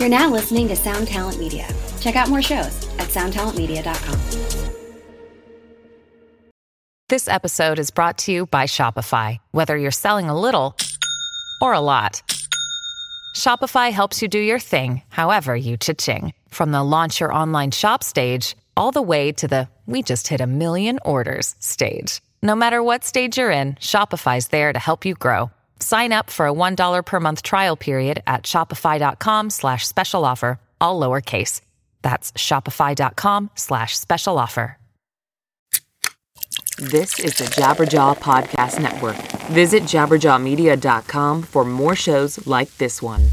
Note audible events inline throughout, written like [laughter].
You're now listening to Sound Talent Media. Check out more shows at soundtalentmedia.com. This episode is brought to you by Shopify. Whether you're selling a little or a lot, Shopify helps you do your thing, however you cha-ching. From the launch your online shop stage, all the way to the we just hit a million orders stage. No matter what stage you're in, Shopify's there to help you grow. Sign up for a $1 per month trial period at shopify.com slash special offer, all lowercase. That's shopify.com slash special offer. This is the Jabberjaw Podcast Network. Visit jabberjawmedia.com for more shows like this one.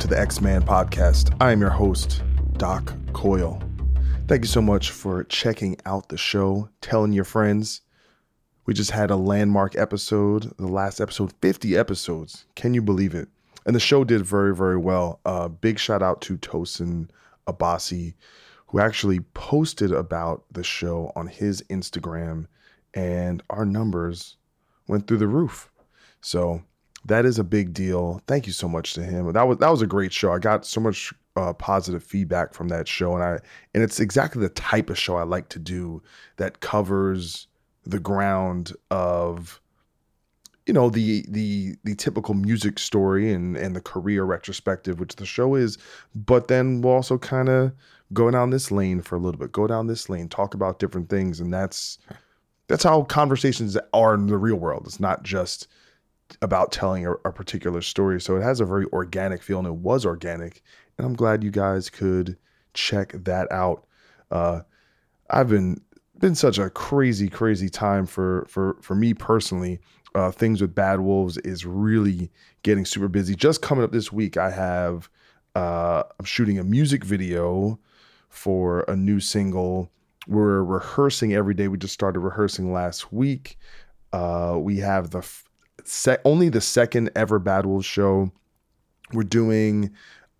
To the Ex Man Podcast. I am your host, Doc Coyle. Thank you so much for checking out the show, telling your friends. We just had a landmark episode, the last episode, 50 episodes. Can you believe it? And the show did very, very well. Uh, big shout out to Tosin Abasi, who actually posted about the show on his Instagram, and our numbers went through the roof. So that is a big deal. Thank you so much to him. That was that was a great show. I got so much uh, positive feedback from that show, and I and it's exactly the type of show I like to do that covers the ground of you know the the the typical music story and and the career retrospective, which the show is. But then we'll also kind of go down this lane for a little bit, go down this lane, talk about different things, and that's that's how conversations are in the real world. It's not just about telling a, a, particular story. So it has a very organic feel, and it was organic. And I'm glad you guys could check that out. Uh, I've been been such a crazy, crazy time for for for me personally. Uh, things with Bad Wolves is really getting super busy. Just coming up this week, I have uh, I'm shooting a music video for a new single. We're rehearsing every day. We just started rehearsing last week. Uh, we have the only the second ever Bad Wolves show. We're doing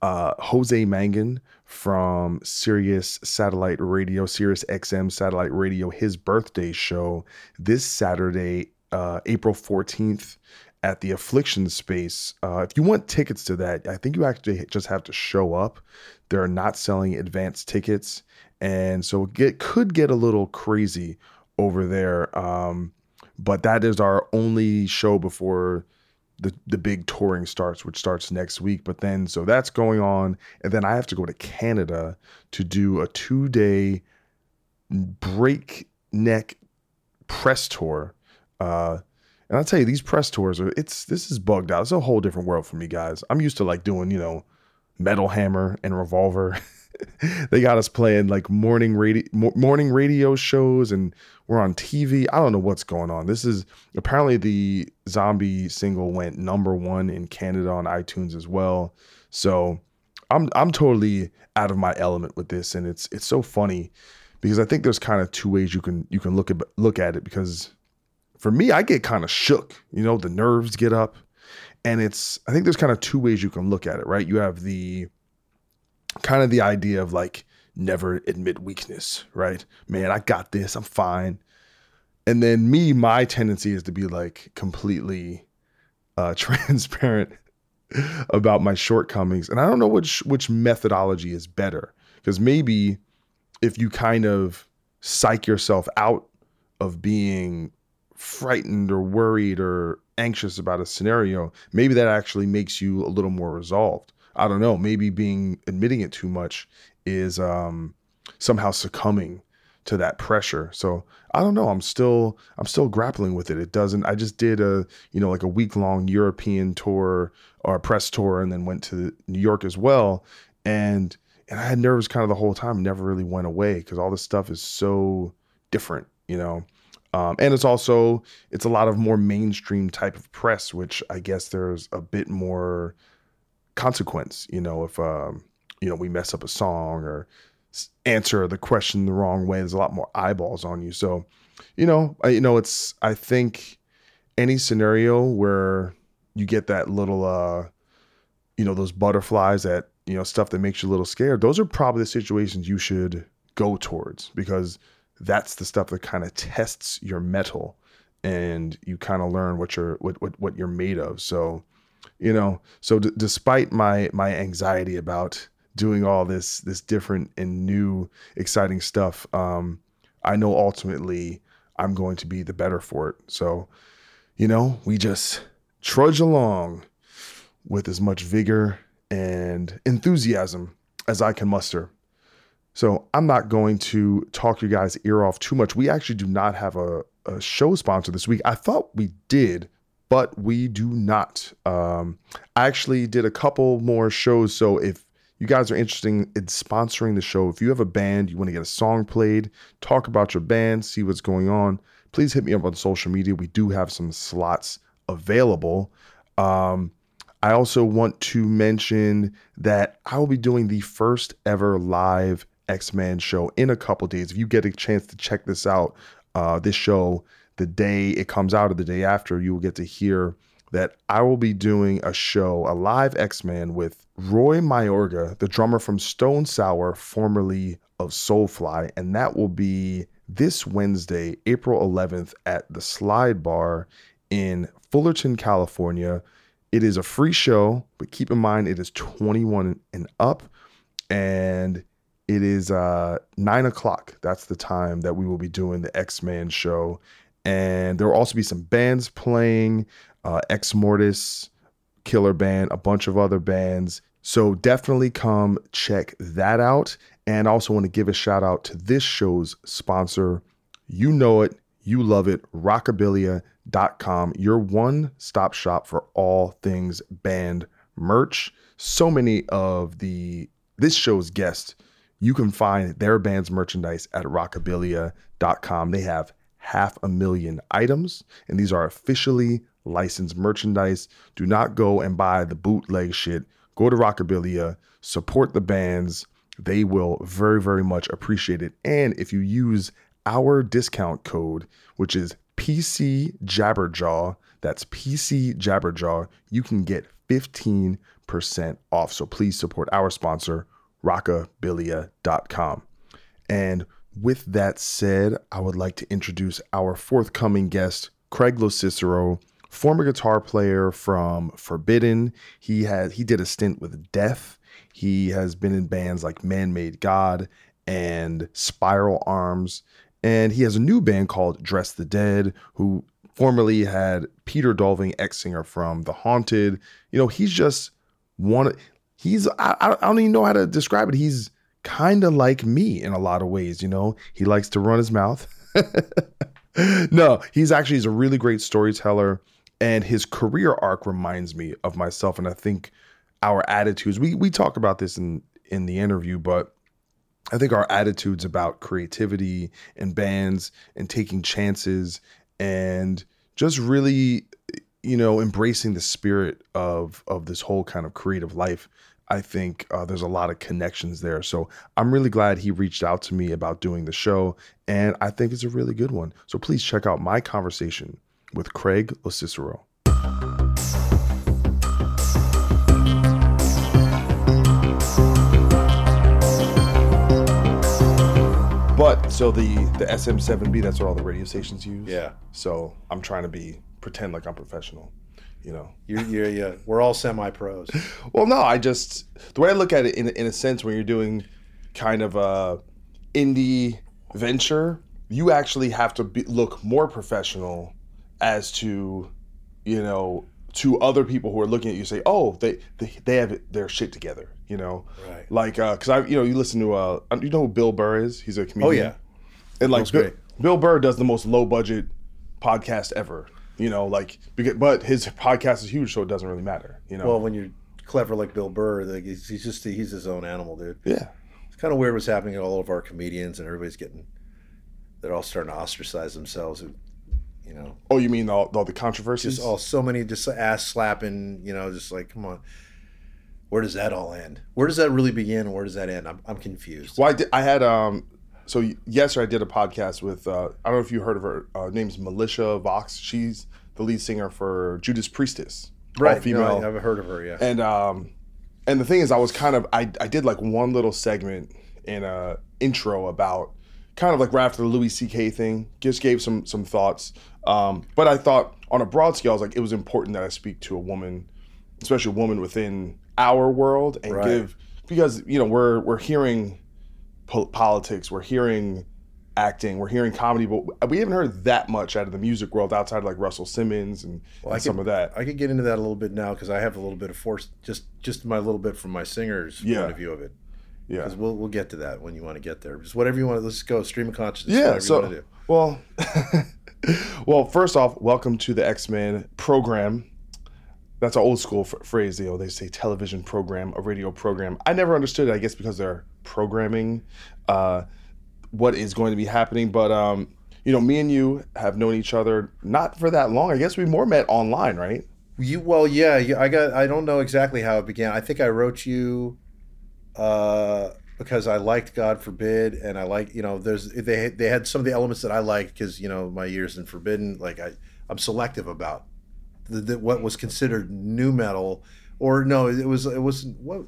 uh, Jose Mangin from Sirius Satellite Radio, Sirius XM Satellite Radio, his birthday show this Saturday, uh, April 14th at the Affliction Space. Uh, if you want tickets to that, I think you actually just have to show up. They're not selling advance tickets. And so it could get a little crazy over there. Um, but that is our only show before the the big touring starts, which starts next week. But then so that's going on, and then I have to go to Canada to do a two day breakneck press tour. Uh, and I'll tell you, these press tours are it's this is bugged out. It's a whole different world for me, guys. I'm used to like doing, you know, Metal Hammer and Revolver. [laughs] [laughs] they got us playing like morning radio morning radio shows and we're on TV. I don't know what's going on. This is apparently the zombie single went number 1 in Canada on iTunes as well. So I'm I'm totally out of my element with this and it's it's so funny because I think there's kind of two ways you can you can look at look at it because for me I get kind of shook. You know, the nerves get up and it's I think there's kind of two ways you can look at it, right? You have the kind of the idea of like never admit weakness, right? Man, I got this. I'm fine. And then me, my tendency is to be like completely uh, [laughs] transparent about my shortcomings. And I don't know which which methodology is better because maybe if you kind of psych yourself out of being frightened or worried or anxious about a scenario, maybe that actually makes you a little more resolved. I don't know, maybe being admitting it too much is um, somehow succumbing to that pressure. So I don't know. I'm still I'm still grappling with it. It doesn't. I just did a you know like a week long European tour or press tour, and then went to New York as well. And and I had nerves kind of the whole time. Never really went away because all this stuff is so different, you know. Um, and it's also it's a lot of more mainstream type of press, which I guess there's a bit more consequence. You know, if um, you know we mess up a song or answer the question the wrong way. There's a lot more eyeballs on you. So, you know, I, you know, it's I think any scenario where you get that little uh you know those butterflies that you know stuff that makes you a little scared those are probably the situations you should go towards because that's the stuff that kind of tests your metal and you kind of learn what you're what, what what you're made of so you know so d- despite my my anxiety about doing all this this different and new exciting stuff um i know ultimately i'm going to be the better for it so you know we just trudge along with as much vigor and enthusiasm as I can muster. So I'm not going to talk your guys' ear off too much. We actually do not have a, a show sponsor this week. I thought we did, but we do not. Um, I actually did a couple more shows. So if you guys are interested in sponsoring the show, if you have a band, you want to get a song played, talk about your band, see what's going on, please hit me up on social media. We do have some slots available. Um, I also want to mention that I will be doing the first ever live X Men show in a couple days. If you get a chance to check this out, uh, this show, the day it comes out or the day after, you will get to hear that I will be doing a show, a live X Men with Roy Mayorga, the drummer from Stone Sour, formerly of Soulfly, and that will be this Wednesday, April 11th, at the Slide Bar in Fullerton, California. It is a free show, but keep in mind it is 21 and up, and it is uh, nine o'clock. That's the time that we will be doing the X Men show, and there will also be some bands playing, uh, Ex Mortis, Killer Band, a bunch of other bands. So definitely come check that out. And I also want to give a shout out to this show's sponsor. You know it, you love it, rockabilia.com, your one stop shop for all things band merch. So many of the this show's guests, you can find their band's merchandise at rockabilia.com. They have half a million items, and these are officially licensed merchandise. Do not go and buy the bootleg shit. Go to Rockabilia, support the bands. They will very, very much appreciate it. And if you use our discount code, which is PC Jabberjaw, that's PC Jabberjaw, you can get 15% off. So please support our sponsor, rockabilia.com. And with that said, I would like to introduce our forthcoming guest, Craig Locicero, former guitar player from Forbidden. He had he did a stint with Death. He has been in bands like Manmade God and Spiral Arms. And he has a new band called Dress the Dead, who formerly had Peter Dolving, ex singer from The Haunted. You know, he's just one. He's I, I don't even know how to describe it. He's kind of like me in a lot of ways. You know, he likes to run his mouth. [laughs] no, he's actually he's a really great storyteller, and his career arc reminds me of myself. And I think our attitudes we we talk about this in in the interview, but I think our attitudes about creativity and bands and taking chances and just really, you know, embracing the spirit of of this whole kind of creative life. I think uh, there's a lot of connections there. So I'm really glad he reached out to me about doing the show, and I think it's a really good one. So please check out my conversation with Craig Locicero. But so the the SM7B, that's what all the radio stations use. Yeah. So I'm trying to be pretend like I'm professional, you know. You're, you're, yeah, we're all semi pros. [laughs] Well, no, I just the way I look at it in in a sense when you're doing kind of a indie venture, you actually have to be, look more professional as to you know to other people who are looking at you say, oh, they they, they have their shit together, you know, Right. Like, uh, cause I you know you listen to uh, you know who Bill Burr is? He's a comedian. Oh, yeah. and like Bill, great. Bill Burr does the most low budget podcast ever. You know, like, because, but his podcast is huge, so it doesn't really matter. You know, Well, when you're clever like Bill Burr, like he's, he's just he's his own animal, dude. yeah. It's kind of weird what's happening to all of our comedians, and everybody's getting they're all starting to ostracize themselves. and, You know, Oh, you mean all, all the controversies? just all so many just ass slapping. You know, just like come on. where does that all end? Where does that really begin where does that end? I'm, I'm confused. Well, I, did, I had um. So yesterday I did a podcast with uh, I don't know if you heard of her. Uh, her name's Militia Vox. She's the lead singer for Judas Priestess. right. female. No, I haven't heard of her, yeah. And um, and the thing is, I was kind of I I did like one little segment in a intro about kind of like right after the Louis C.K. thing. Just gave some some thoughts. Um, but I thought on a broad scale, I was like, it was important that I speak to a woman, especially a woman within our world, and Right. give because you know we're we're hearing po- politics, we're hearing acting, we're hearing comedy, but we haven't heard that much out of the music world outside of like Russell Simmons and, and I some of that. I could get into that a little bit now because I have a little bit of force, just just my little bit from my singer's Yeah. point of view of it. yeah. Because we'll we'll get to that when you want to get there. Just whatever you want. to Let's go stream of consciousness. Yeah. So, want to do. well, [laughs] well, first off, welcome to the X Men program. That's an old school phrase. You know, they say television program, a radio program. I never understood it. I guess because they're programming uh, what is going to be happening. But um, you know, me and you have known each other not for that long. I guess we more met online, right? You well, yeah. I got. I don't know exactly how it began. I think I wrote you uh, because I liked God Forbid, and I like you know. There's they they had some of the elements that I liked because you know my years in Forbidden. Like I I'm selective about the, the, what was considered new metal, or no, it was it wasn't what.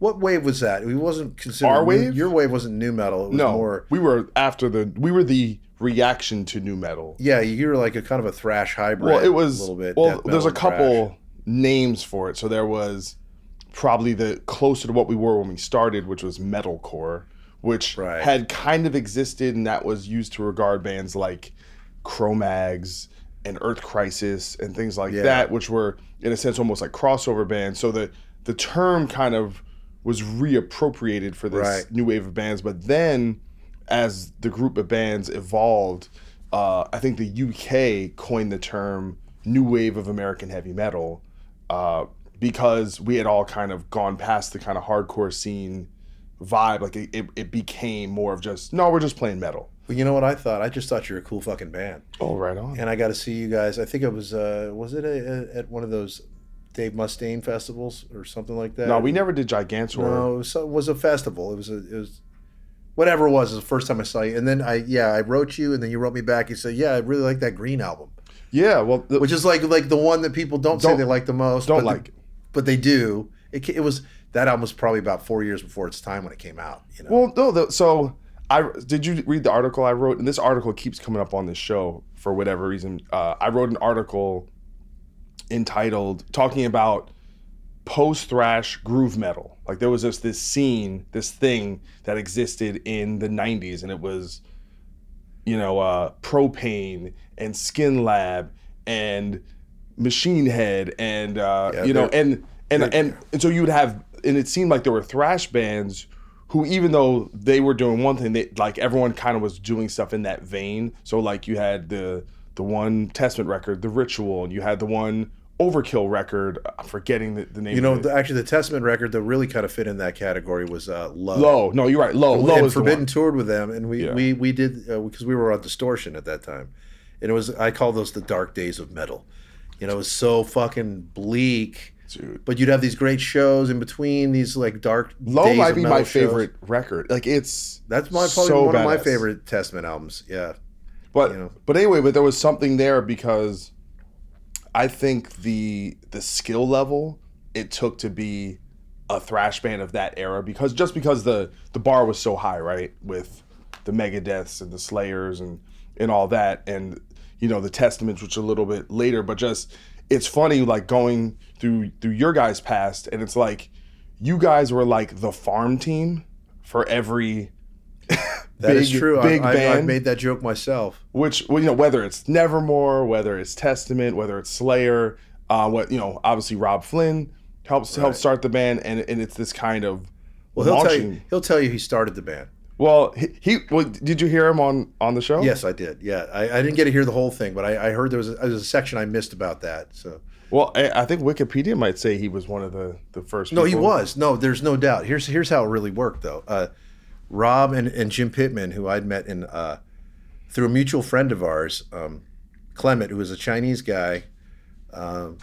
What wave was that? It wasn't considered. Our new- wave? your wave wasn't new metal. It was No, more. we were after the. We were the reaction to new metal. Yeah, you were like a kind of a thrash hybrid. Well, it was a little bit. Well, there's a and thrash. couple names for it. So there was probably the closer to what we were when we started, which was metalcore, which Right. had kind of existed, and that was used to regard bands like Cro-Mags and Earth Crisis and things like Yeah. that, which were in a sense almost like crossover bands. So the the term kind of was reappropriated for this Right. new wave of bands, but then as the group of bands evolved, uh, I think the UK coined the term new wave of American heavy metal uh, because we had all kind of gone past the kind of hardcore scene vibe. Like it, it, it became more of just, no, we're just playing metal. Well, you know what I thought? I just thought you were a cool fucking band. Oh, right on. and I got to see you guys. I think it was uh, was it a, a, at one of those Dave Mustaine festivals or something like that. No, we never did Gigantour. No, it was, it was a festival. It was a, it was whatever it was. It was the first time I saw you, and then I yeah I wrote you, and then you wrote me back. You said yeah I really like that Green album, Yeah, well, the, which is like like the one that people don't, say Don't- they like the most. don't but like. the, but they do. It, it was that album was probably about four years before its time when it came out. You know. Well, no. The, so I did you read the article I wrote? And this article keeps coming up on this show for whatever reason. Uh, I wrote an article entitled talking about post thrash groove metal. Like there was just this scene, this thing that existed in the '90s, and it was, you know, uh, Pro-Pain and Skinlab and Machine Head and uh, Yeah, you know and and, and and so you would have and it seemed like there were thrash bands who even though they were doing one thing they like everyone kind of was doing stuff in that vein so like you had the the one testament record the ritual and you had the one overkill record i'm forgetting the, the name you know, of it. the, actually, the Testament record that really kind of fit in that category was uh, Low. low no you're right low low and is Forbidden toured with them, and we Yeah. we we did uh, because we were on Distortion at that time, and it was I call those the dark days of metal. You know, it was so fucking bleak. Dude. But you'd have these great shows in between these like dark. low days might be my shows. favorite record like it's That's my probably so one of my favorite Testament albums. Yeah, But you know. but anyway, but there was something there because I think the the skill level it took to be a thrash band of that era because just because the the bar was so high, right? With the Megadeths and the Slayers and and all that and you know the Testaments which are a little bit later, but just it's funny like going through through your guys' past and it's like you guys were like the farm team for every [laughs] that is big- true. big I, I, band. I've made that joke myself. which well, you know whether it's Nevermore, whether it's Testament, whether it's Slayer, uh, what you know, obviously Robb Flynn helps help start the band, and and it's this kind of Well, he'll tell you. He'll tell you he started the band. Well, he, he well, did you hear him on on the show? Yes, I did. Yeah, I, I didn't get to hear the whole thing, but I, I heard there was a, there was a section I missed about that. So Well, I, I think Wikipedia might say he was one of the the first. no, he was. No, there's no doubt. Here's here's how it really worked though. Uh, Rob and, and Jim Pittman, who I'd met in uh, through a mutual friend of ours, um, Clement, who was a Chinese guy. Um,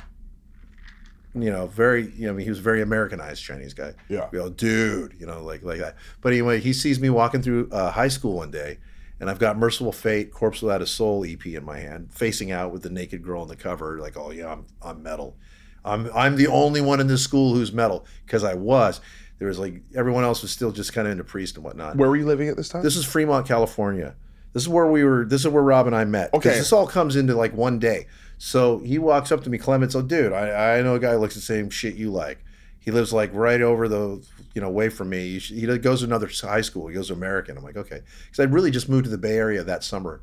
you know, very, you know, I mean, he was a very Americanized Chinese guy. Yeah. You know, dude, you know, like like that. But anyway, he sees me walking through uh, high school one day, and I've got Mercyful Fate, Corpse Without a Soul EP in my hand, facing out with the naked girl on the cover. Like, oh yeah, I'm I'm metal. I'm I'm the only one in this school who's metal because I was. There was like everyone else was still just kind of into priest and whatnot. Where were you living at this time? This is Fremont, California. This is where we were. This is where Rob and I met. Okay. This all comes into like one day. So he walks up to me, Clements. Oh, dude, I, I know a guy who looks the same shit you like. He lives like right over the, you know, away from me. Should- He goes to another high school. He goes to American. I'm like, okay, because I really just moved to the Bay Area that summer,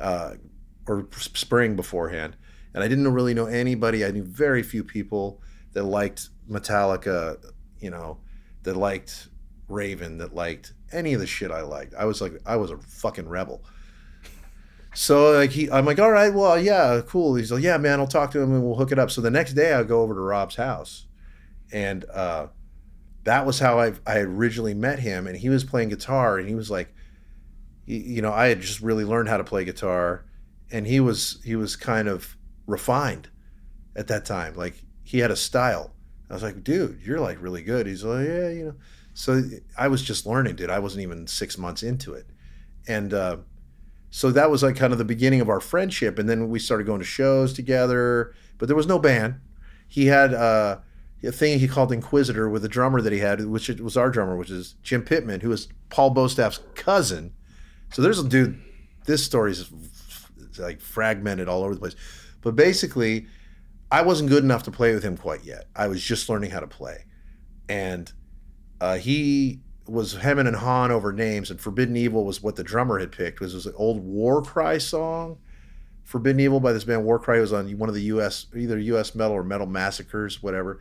uh, or spring beforehand, and I didn't really know anybody. I knew very few people that liked Metallica, you know, that liked Raven, that liked any of the shit I liked. I was like, I was a fucking rebel. So like he, I'm like, all right, well, yeah, cool. He's like, yeah, man, I'll talk to him and we'll hook it up. So the next day, I go over to Rob's house, and uh, that was how I I originally met him. And he was playing guitar, and he was like, you know, I had just really learned how to play guitar, and he was he was kind of refined at that time. Like he had a style. I was like, dude, you're like really good. He's like, yeah, you know. So I was just learning, dude. I wasn't even six months into it, and. uh so that was like kind of the beginning of our friendship and then we started going to shows together but there was no band he had uh, thing he called inquisitor with a drummer that he had which was our drummer which is jim pittman who is Paul Bostaph's cousin so there's a dude this story is like fragmented all over the place but basically i wasn't good enough to play with him quite yet i was just learning how to play and uh, he was hemming and hawing over names, and Forbidden Evil was what the drummer had picked. Was was an old War Cry song, Forbidden Evil by this band War Cry was on one of the U.S. either U.S. Metal or Metal Massacres, whatever.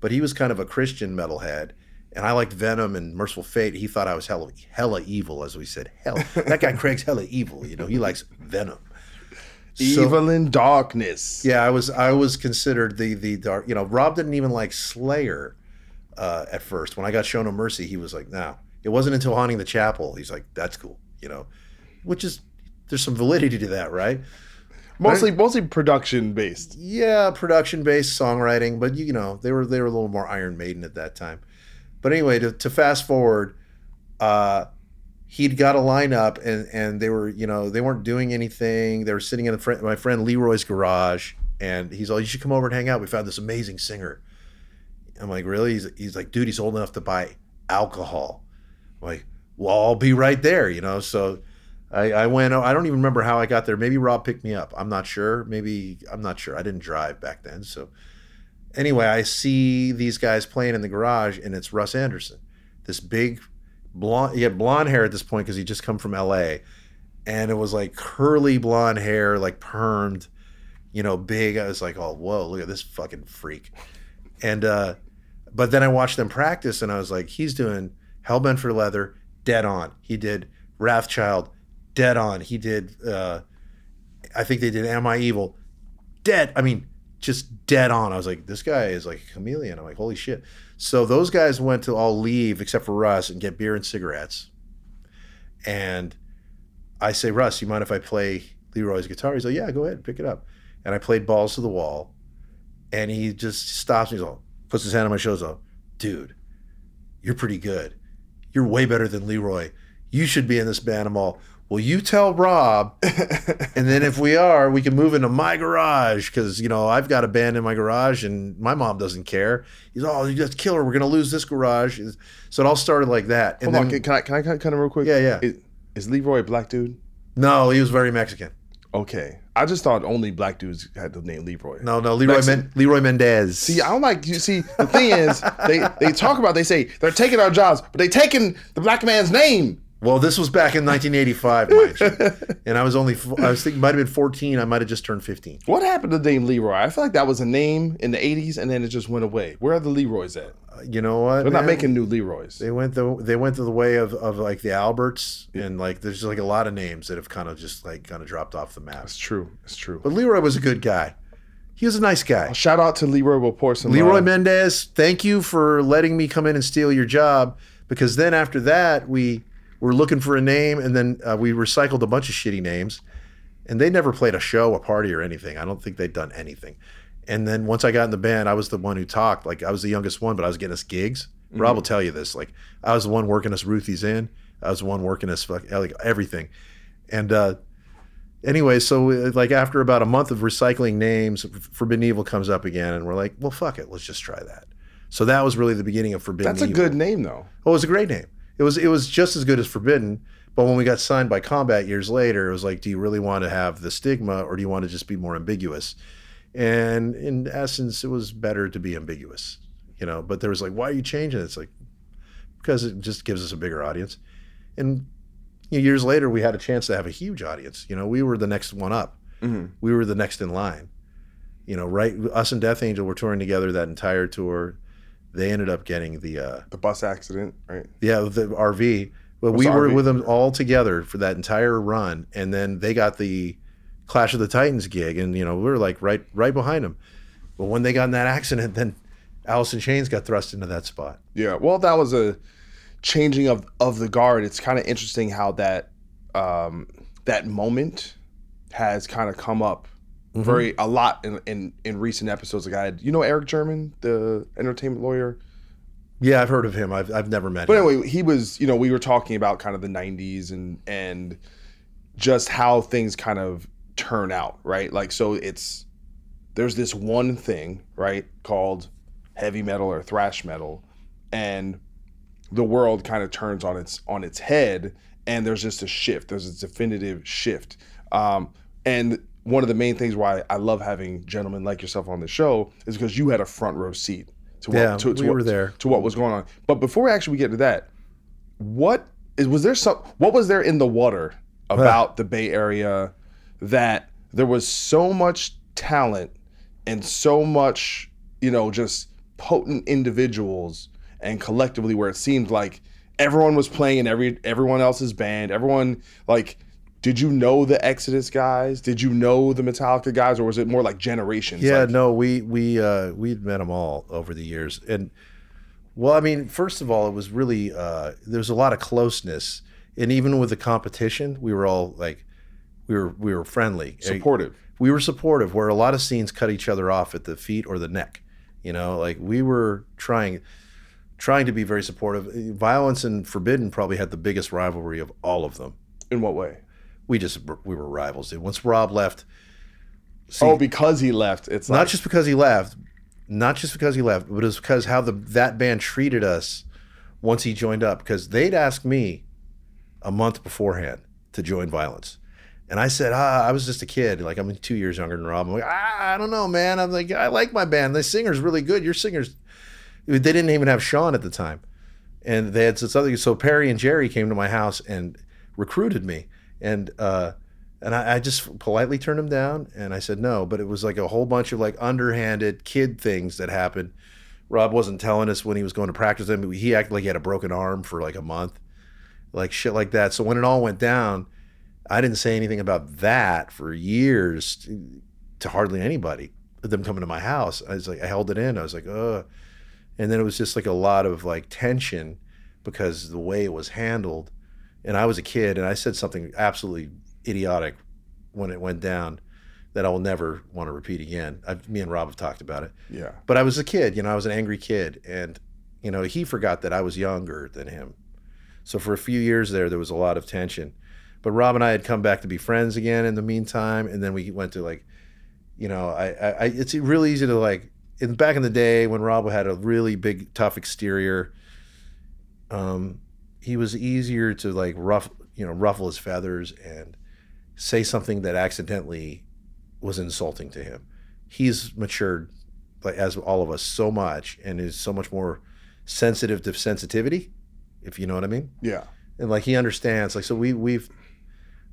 But he was kind of a Christian metalhead, and I liked Venom and Mercyful Fate. He thought I was hella hella evil, as we said. Hell, that guy [laughs] Craig's hella evil. You know, he likes Venom. So- Evil in darkness. yeah, I was I was considered the the dark. You know, Rob didn't even like Slayer uh, at first. When I got shown No Mercy, he was like, "No." It wasn't until haunting the chapel he's like, "That's cool," you know, which is there's some validity to that, right? Mostly, mostly production based. Yeah, production based songwriting, but you know they were they were a little more Iron Maiden at that time. But anyway, to, to fast forward, uh, he'd got a lineup and and they were you know they weren't doing anything. They were sitting in the friend, my friend Leroy's garage, and he's like, "You should come over and hang out. We found this amazing singer." I'm like, "Really?" He's he's like, "Dude, he's old enough to buy alcohol." I'm like, "Well, I'll be right there," you know. So I, I went. I don't even remember how I got there. Maybe Rob picked me up. I'm not sure. Maybe I'm not sure. I didn't drive back then. So anyway, I see these guys playing in the garage, and it's Russ Anderson, this big blonde. He had blonde hair at this point because he just come from L.A. And it was like curly blonde hair, like permed, you know, big. I was like, oh, whoa, look at this fucking freak. And uh, but then I watched them practice, and I was like, he's doing Hellbent for Leather, dead on. He did Wrathchild, dead on. He did. Uh, I think they did Am I Evil, dead. I mean, just dead on. I was like, this guy is like a chameleon. I'm like, holy shit. So those guys went to all leave except for Russ and get beer and cigarettes. And I say, Russ, you mind if I play Leroy's guitar? He's like, yeah, go ahead, pick it up. And I played Balls to the Wall. And he just stops me. He's all, puts his hand on my shoulder. Dude, you're pretty good. You're way better than Leroy. You should be in this band. I'm all, well, you tell Rob. and then if we are, we can move into my garage because, you know, I've got a band in my garage and my mom doesn't care. He's, oh, you just kill her. We're going to lose this garage. So it all started like that. And Hold then, on, can I, can I kind of real quick? Yeah, yeah. Is, is Leroy a black dude? no, he was very Mexican. Okay, I just thought only black dudes had the name Leroy. No, no, Leroy, Mexican. Men- Leroy Mendez. See, I don't like you. See, the thing is, they they talk about they say they're taking our jobs, but they taking the black man's name. Well, this was back in [laughs] 1985, mind you. And I was only, I was thinking, might have been 14. I might have just turned 15. What happened to the name Leroy? I feel like that was a name in the '80s, and then it just went away. Where are the Leroys at? Uh, You know what? They're not making new Leroys. They went the they went to the way of, of like the Alberts and like there's like a lot of names that have kind of just like kind of dropped off the map. It's true. It's true. But Leroy was a good guy. He was a nice guy. Shout out to Leroy. Some. Leroy Mendez, thank you for letting me come in and steal your job because then after that we were looking for a name and then uh, we recycled a bunch of shitty names and they never played a show, a party or anything. I don't think they'd done anything. And then once I got in the band, I was the one who talked. Like I was the youngest one, but I was getting us gigs. Rob will tell you this. Like I was the one working us Ruthie's in. I was the one working us fuck- like everything. And uh, anyway, so uh, like after about a month of recycling names, Forbidden Evil comes up again, and we're like, well, fuck it, let's just try that. So that was really the beginning of Forbidden. That's a Evil. good name though. Oh, it was a great name. It was it was just as good as Forbidden. But when we got signed by Combat years later, it was like, do you really want to have the stigma, or do you want to just be more ambiguous? And in essence, it was better to be ambiguous, you know. But there was like, why are you changing it? It's like because it just gives us a bigger audience. And you know, years later, we had a chance to have a huge audience. You know, we were the next one up. Mm-hmm. We were the next in line. You know, right? Us and Death Angel were touring together that entire tour. They ended up getting the uh, The bus accident, right? yeah, the RV. But we were RV? with them all together for that entire run, and then they got the Clash of the Titans gig, and you know we were like right right behind them. But when they got in that accident, then Alice in Chains got thrust into that spot. Yeah. Well, that was a changing of of the guard. It's kind of interesting how that um, that moment has kind of come up very a lot in, in in recent episodes. Like I had, you know, Eric German, the entertainment lawyer. Yeah, I've heard of him. I've I've never met But him. anyway, he was, you know, we were talking about kind of the 90s and and just how things kind of turn out, right? Like so it's there's this one thing, right, called heavy metal or thrash metal and the world kind of turns on its on its head and there's just a shift. There's a definitive shift. Um and one of the main things why I love having gentlemen like yourself on the show is because you had a front row seat to what, Yeah, to, to we what, were there. to what was going on. But before we actually get to that, what is was there some what was there in the water about the Bay Area that there was so much talent and so much, you know, just potent individuals and collectively where it seemed like everyone was playing in every everyone else's band, everyone like did you know the Exodus guys? Did you know the Metallica guys, or was it more like generations? Yeah, Like, no, we we uh, we'd met them all over the years, and well, I mean, first of all, it was really uh, there was a lot of closeness, and even with the competition, we were all like, we were we were friendly, supportive. we were supportive. Where a lot of scenes cut each other off at the feet or the neck, you know, like we were trying trying to be very supportive. Violence and Forbidden probably had the biggest rivalry of all of them. In what way? We just we were rivals. Dude. Once Rob left, oh, because he left. It's not like, just because he left, not just because he left, but it's because how the that band treated us once he joined up. Because they'd asked me a month beforehand to join Violence, and I said, ah, I was just a kid. Like I'm two years younger than Rob. I'm like, ah, I don't know, man. I'm like, I like my band. The singer's really good. Your singer's. They didn't even have Sean at the time, and they had this other. So Perry and Jerry came to my house and recruited me, and uh, and I, I just politely turned him down, and I said no. But it was like a whole bunch of like underhanded kid things that happened. Rob wasn't telling us when he was going to practice. Mean, he acted like he had a broken arm for like a month, like shit like that. So when it all went down, I didn't say anything about that for years to, to hardly anybody. Them coming to my house, I was like, I held it in. I was like, ugh. And then it was just like a lot of like tension because the way it was handled. And I was a kid, and I said something absolutely idiotic when it went down that I will never want to repeat again. I, me and Rob have talked about it. yeah. But I was a kid, you know, I was an angry kid. And, you know, he forgot that I was younger than him. So for a few years there, there was a lot of tension. But Rob and I had come back to be friends again in the meantime. And then we went to like, you know, I, I, I it's really easy to like, in back in the day when Rob had a really big, tough exterior, um, he was easier to like rough, you know, ruffle his feathers and say something that accidentally was insulting to him. He's matured, like as all of us, so much and is so much more sensitive to sensitivity, if you know what I mean. Yeah. And like he understands, like so we we've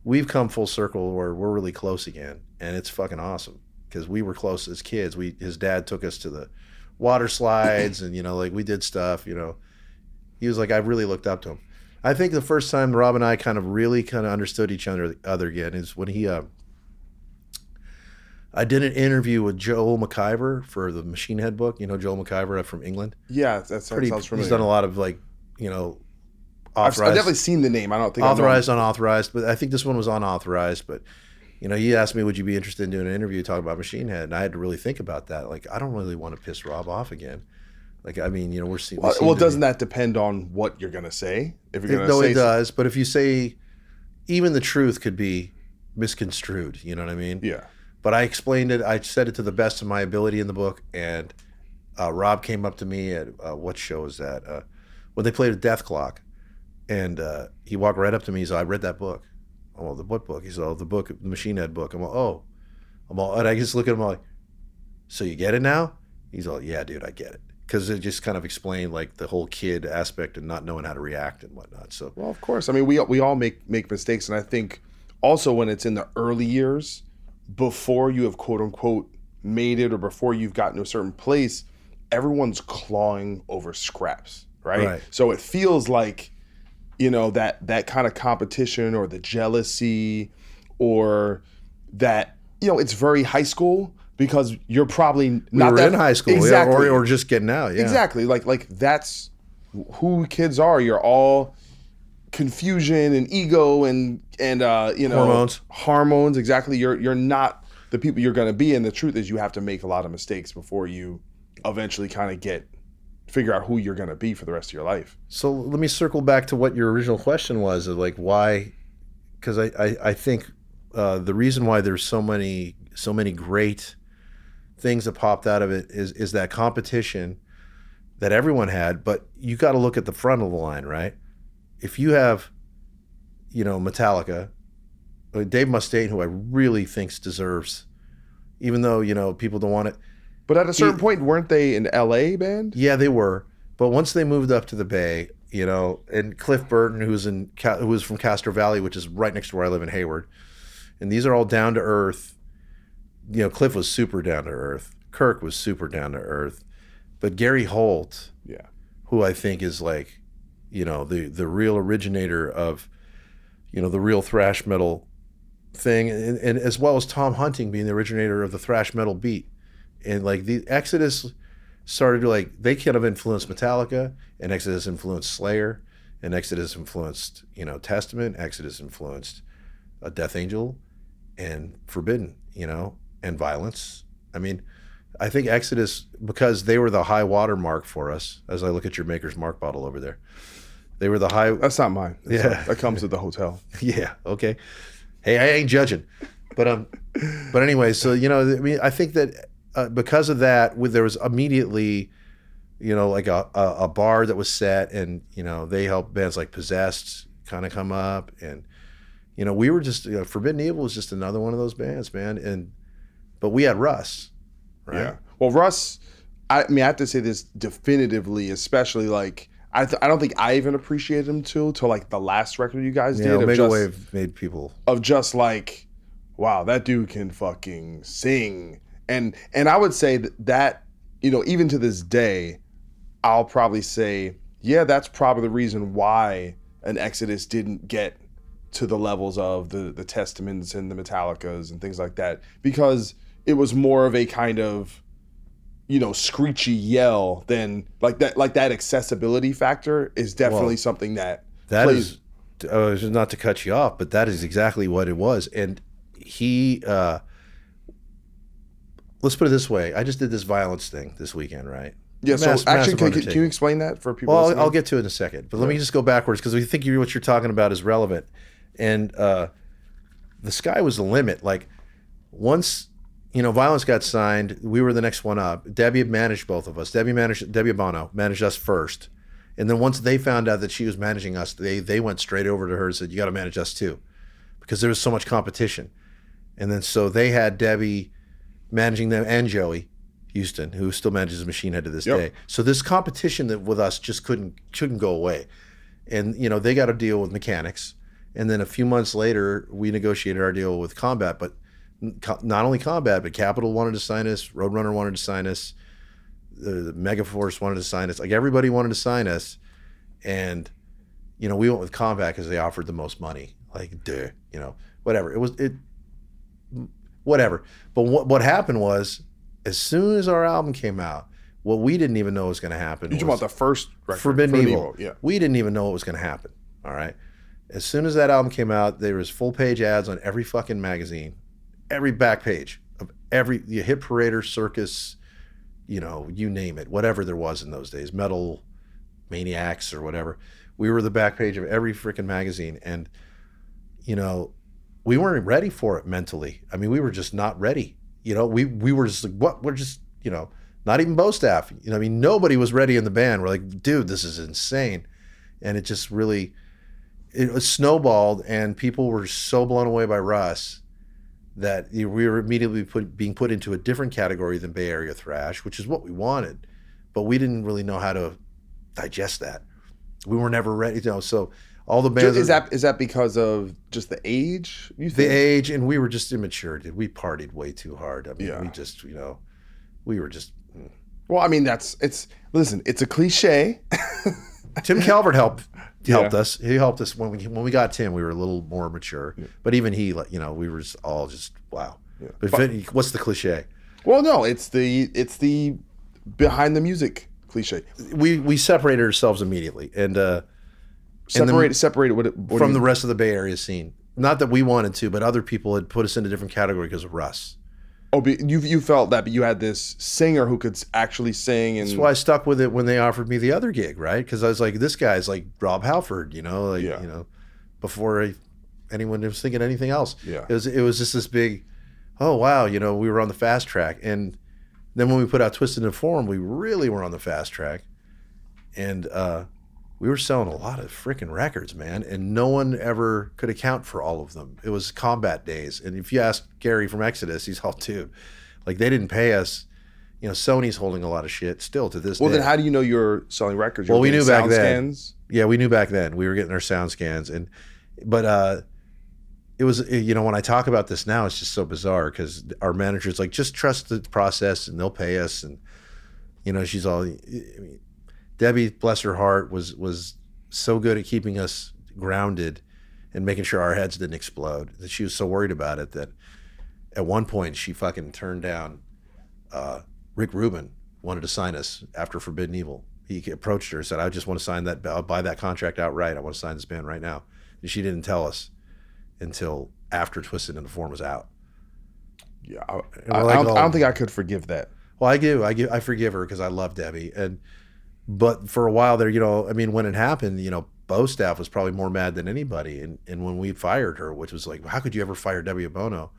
we've come full circle where we're really close again, and it's fucking awesome because we were close as kids. We his dad took us to the water slides, and you know, like we did stuff. You know, he was like I really looked up to him. I think the first time Rob and I kind of really kind of understood each other other again is when he uh, I did an interview with Joel McIver for the Machine Head book. You know Joel McIver from England. Yeah, that sounds, Pretty. familiar. He's done a lot of like you know I've, I've definitely seen the name. I don't think authorized, unauthorized, but I think this one was unauthorized. But you know, he asked me, "Would you be interested in doing an interview talking about Machine Head?" And I had to really think about that. Like, I don't really want to piss Rob off again. Like, I mean, you know, we're seeing. Well, well doesn't that depend on what you're gonna say? If you're gonna no, say it does. But if you say, even the truth could be misconstrued. You know what I mean? Yeah. But I explained it. I said it to the best of my ability in the book, and uh, Rob came up to me at uh, what show is that? Uh, when they played a Dethklok, and uh, he walked right up to me. He said, "I read that book." I'm "The what book?" He said, "Oh, the book, the Machine Head book." I'm like, "Oh," I'm all, and I just look at him like, "So you get it now?" He's all, "Yeah, dude, I get it." Because it just kind of explained like the whole kid aspect and not knowing how to react and whatnot. So, well, of course, I mean, we we all make make mistakes, and I think also when it's in the early years, before you have quote unquote made it or before you've gotten to a certain place, everyone's clawing over scraps, right? right? So it feels like, you know, that that kind of competition or the jealousy or that, you know, it's very high school because you're probably not we that, in high school exactly. or, or just getting out. Yeah. Exactly. Like like that's who kids are. You're all confusion and ego and and uh, you know hormones. Hormones, exactly. You're you're not the people you're going to be, and the truth is, you have to make a lot of mistakes before you eventually kind of get figure out who you're going to be for the rest of your life. So let me circle back to what your original question was of like why, because I, I, I think uh, the reason why there's so many so many great things that popped out of it is is that competition that everyone had, but you got to look at the front of the line, right? If you have, you know, Metallica, uh, Dave Mustaine, who I really thinks deserves, even though you know people don't want it but at a certain he, point, weren't they an LA band? Yeah, they were. But once they moved up to the Bay, you know, and Cliff Burton, who's in who was from Castro Valley, which is right next to where I live in Hayward, and these are all down to earth. You know, Cliff was super down to earth. Kirk was super down to earth, but Gary Holt, yeah, who I think is like, you know, the the real originator of, you know, the real thrash metal thing, and, and as well as Tom Hunting being the originator of the thrash metal beat. And like the Exodus started to like they kind of influenced Metallica, and Exodus influenced Slayer, and Exodus influenced you know Testament, Exodus influenced a Death Angel, and Forbidden, you know, and Violence. I mean, I think Exodus because they were the high water mark for us. As I look at your Maker's Mark bottle over there, they were the high. That's not mine. That's yeah, not, that comes at the hotel. [laughs] yeah. Okay. Hey, I ain't judging, but um, but anyway, so you know, I mean, I think that uh, because of that, with, there was immediately, you know, like a, a, a bar that was set, and you know they helped bands like Possessed kind of come up, and you know we were just you know, Forbidden Evil was just another one of those bands, man. And but we had Russ, right? Yeah. Well, Russ, I, mean, I have to say this definitively, especially like. I, th- I don't think I even appreciated him till till like the last record you guys yeah, did. Omega just, Wave made people of just like, wow, that dude can fucking sing and and I would say that that you know even to this day, I'll probably say yeah, that's probably the reason why an Exodus didn't get to the levels of the the Testaments and the Metallicas and things like that because it was more of a kind of you know screechy yell than like that like that accessibility factor is definitely well, something that that plays. is uh, not to cut you off but that is exactly what it was and he uh let's put it this way. I just did this violence thing this weekend, right? Yeah. Mass, so actually, can, can, you explain that for people? Well, I'll, I'll, get to it in a second, but let me just go backwards because we think what you're talking about is relevant. And uh, the sky was the limit. Like once you know, violence got signed, we were the next one up. Debbie managed both of us. Debbie managed Debbie Abono managed us first, and then once they found out that she was managing us, they they went straight over to her and said, "You got to manage us too," because there was so much competition. And then so they had Debbie managing them, and Joey Houston, who still manages Machine Head to this yep. day. So this competition that with us just couldn't couldn't go away, and you know they got to deal with mechanics, and then a few months later we negotiated our deal with Combat, but not only Combat, but Capitol wanted to sign us, Roadrunner wanted to sign us, the, the Megaforce wanted to sign us, like everybody wanted to sign us, and you know we went with Combat because they offered the most money, like duh, you know whatever it was it whatever. But what what happened was, as soon as our album came out, what we didn't even know was going to happen. You about the first record, Forbidden, Forbidden Evil. Evil? Yeah, we didn't even know what was going to happen. All right. As soon as that album came out, there was full page ads on every fucking magazine every back page of every you hit parader circus, you know, you name it, whatever there was in those days, metal maniacs or whatever. We were the back page of every freaking magazine, and you know, we weren't ready for it mentally. I mean, we were just not ready. You know, we we were just like, what? We're just you know, not even Bostaph. You know, I mean, nobody was ready in the band. We're like, dude, this is insane, and it just really it was snowballed, and people were so blown away by Russ that we were immediately put, being put into a different category than Bay Area thrash, which is what we wanted, but we didn't really know how to digest that. We were never ready, you know. So all the bands is that is that because of just the age? You the age, and we were just immature. Dude, we partied way too hard. I mean, Yeah. we just you know, we were just. Mm. Well, I mean, that's it's. Listen, it's a cliche. [laughs] Tim Calvert helped helped Yeah. us. He helped us when we when we got Tim. We were a little more mature, but even he, like, you know, we were just all just wow. But, Vin- what's the cliche? Well, no, it's the it's the behind the music cliche. We we separated ourselves immediately, and uh, And then- Separate, separated. What, it- what from the rest of the Bay Area scene. Not that we wanted to, but other people had put us in a different category because of Russ. Oh, but you you felt that, but you had this singer who could actually sing, and That's why I stuck with it when they offered me the other gig, right? Because I was like, this guy's like Rob Halford, you know, like Yeah. you know, before I, anyone was thinking anything else. Yeah. it was it was just this big, oh wow, you know, we were on the fast track, and then when we put out Twisted into Form, we really were on the fast track, and uh, we were selling a lot of freaking records, man, and no one ever could account for all of them. It was Combat days, and if you ask Gary from Exodus, he's all dude, like they didn't pay us. You know, Sony's holding a lot of shit still to this day. well, day. then how do you know you're selling records? You Well, we knew back then. scans? Yeah, we knew back then. We were getting our sound scans, and but uh, it was you know when I talk about this now, it's just so bizarre because our manager's like, just trust the process, and they'll pay us, and you know she's all. I mean, Debbie, bless her heart, was was so good at keeping us grounded and making sure our heads didn't explode. That she was so worried about it that at one point she fucking turned down uh, Rick Rubin wanted to sign us after Forbidden Evil. He approached her and said, "I just want to sign that. I'll buy that contract outright. I want to sign this band right now." And she didn't tell us until after Twisted and the Form was out. Yeah, I, I, don't, I oh. don't think I could forgive that. Well, I do. I give. I forgive her because I love Debbie. And but for a while there, you know, I mean, when it happened, you know, Bostaph was probably more mad than anybody. And and when we fired her, which was like, how could you ever fire Debbie Abono?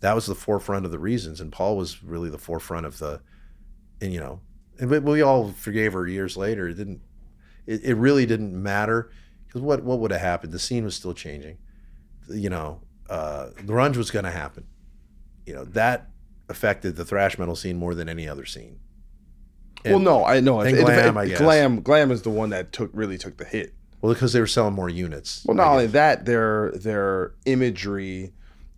That was the forefront of the reasons, and Paul was really the forefront of the, and you know, and we, all forgave her years later. It didn't. It, it really didn't matter because what what would have happened? The scene was still changing. You know, uh, grunge was going to happen. You know that affected the thrash metal scene more than any other scene. Well, no, I know. and It- it- glam, it- I guess. Glam, glam is the one that took really took the hit. Well, because they were selling more units. Well, not only that, their their imagery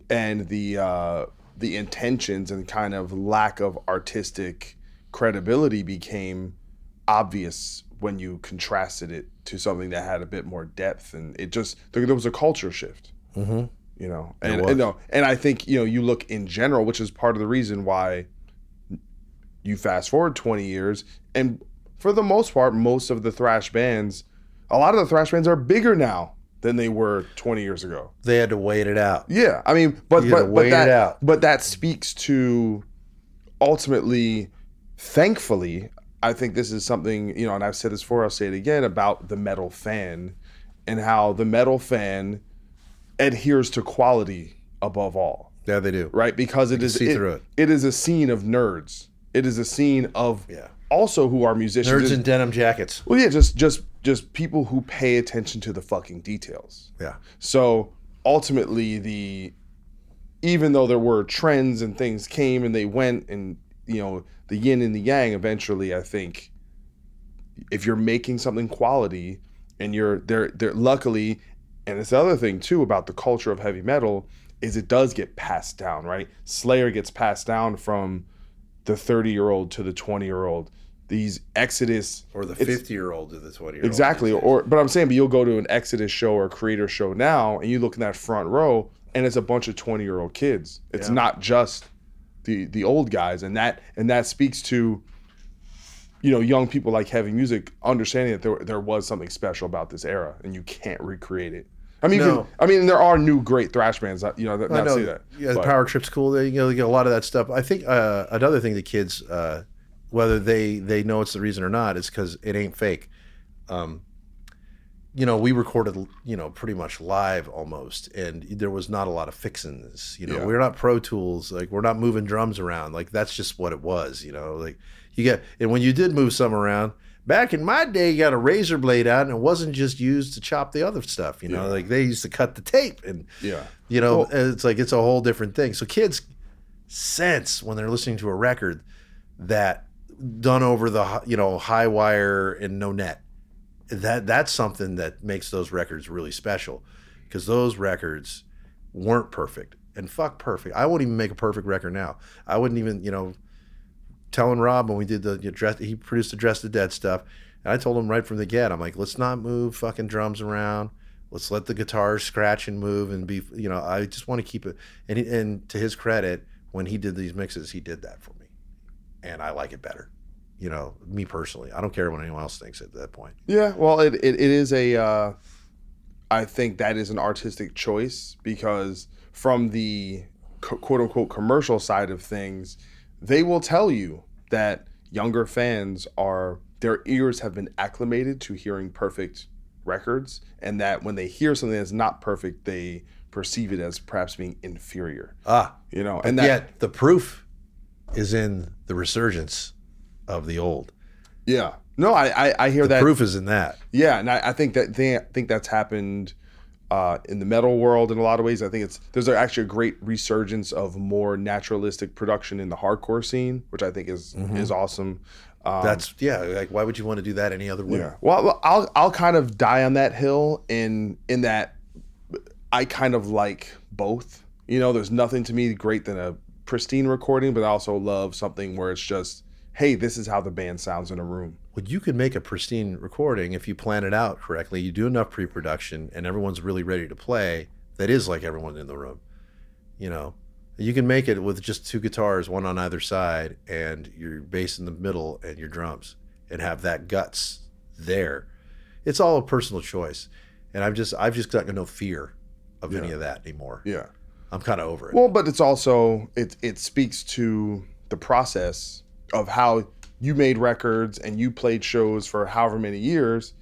and the uh, the intentions and kind of lack of artistic credibility became obvious when you contrasted it to something that had a bit more depth, and it just there, there was a culture shift. Mhm. You know, and, and no, and I think you know you look in general, which is part of the reason why you fast forward twenty years, and for the most part, most of the thrash bands, a lot of the thrash bands are bigger now than they were 20 years ago. they had to wait it out. Yeah, I mean, but but, but it that but that speaks to ultimately, thankfully, I think this is something you know, and I've said this before, I'll say it again about the metal fan and how the metal fan adheres to quality above all, Yeah, they do. right? Because it is see through it. it is a scene of nerds. It is a scene of Yeah. also who are musicians. Nerds in denim jackets. well, yeah, just just just people who pay attention to the fucking details. Yeah. So ultimately, the even though there were trends and things came and they went, and you know the yin and the yang. Eventually, I think if you're making something quality and you're there, there luckily, and this other thing too about the culture of heavy metal is it does get passed down, right? Slayer gets passed down from the 30 year old to the 20 year old. These Exodus Or the 50 year old to the 20 year old. Exactly. Or but I'm saying, but you'll go to an Exodus show or a Kreator show now and you look in that front row and it's a bunch of 20 year old kids. It's Yeah. not just the the old guys. And that and that speaks to you know, young people like heavy music understanding that there there was something special about this era and you can't recreate it. I mean, No. can- I mean, there are new great thrash bands. that, You know, that know. say that. Yeah, the But- Power Trip's cool. They, you know, they get a lot of that stuff. I think uh, another thing the kids, uh, whether they they know it's the reason or not, is because it ain't fake. Um, you know, we recorded, you know, pretty much live almost, and there was not a lot of fixins. You know, Yeah. we're not Pro Tools, like we're not moving drums around. Like that's just what it was. You know, like you get, and when you did move some around. Back in my day, you got a razor blade out, and it wasn't just used to chop the other stuff. You know, Yeah. like they used to cut the tape, and Yeah. you know, Well- it's like it's a whole different thing. So kids sense when they're listening to a record that done over the you know high wire and no net. That that's something that makes those records really special because those records weren't perfect and fuck perfect. I wouldn't even make a perfect record now. I wouldn't even you know telling Rob when we did the you know, dress he produced the Dress the Dead stuff. And I told him right from the get, I'm like, let's not move fucking drums around. Let's let the guitars scratch and move and be, you know, I just want to keep it. And, and to his credit, when he did these mixes, he did that for me. And I like it better, you know, me personally. I don't care what anyone else thinks at that point. Yeah, well, it, it, it is a. Uh, I think that is an artistic choice because from the quote unquote commercial side of things, they will tell you that younger fans are their ears have been acclimated to hearing perfect records, and that when they hear something that's not perfect, they perceive it as perhaps being inferior. Ah, You know, and that yet the proof is in the resurgence of the old. yeah. No, I I, I hear The that proof is in that. Yeah, and I, I think that they I think that's happened uh, in the metal world in a lot of ways. I think it's there's actually a great resurgence of more naturalistic production in the hardcore scene, which I think is is awesome. Um, That's, yeah, like, why would you want to do that any other way? yeah. Well, well, I'll I'll kind of die on that hill in in that I kind of like both. You know, there's nothing to me great than a pristine recording, but I also love something where it's just, hey, this is how the band sounds in a room. Well, you could make a pristine recording if you plan it out correctly. You do enough pre-production, and everyone's really ready to play. That is like everyone in the room. You know, you can make it with just two guitars, one on either side, and your bass in the middle, and your drums, and have that guts there. It's all a personal choice, and I've just I've just got no fear of any of that anymore. Yeah. I'm kind of over it. Well, but it's also it it speaks to the process of how you made records and you played shows for however many years.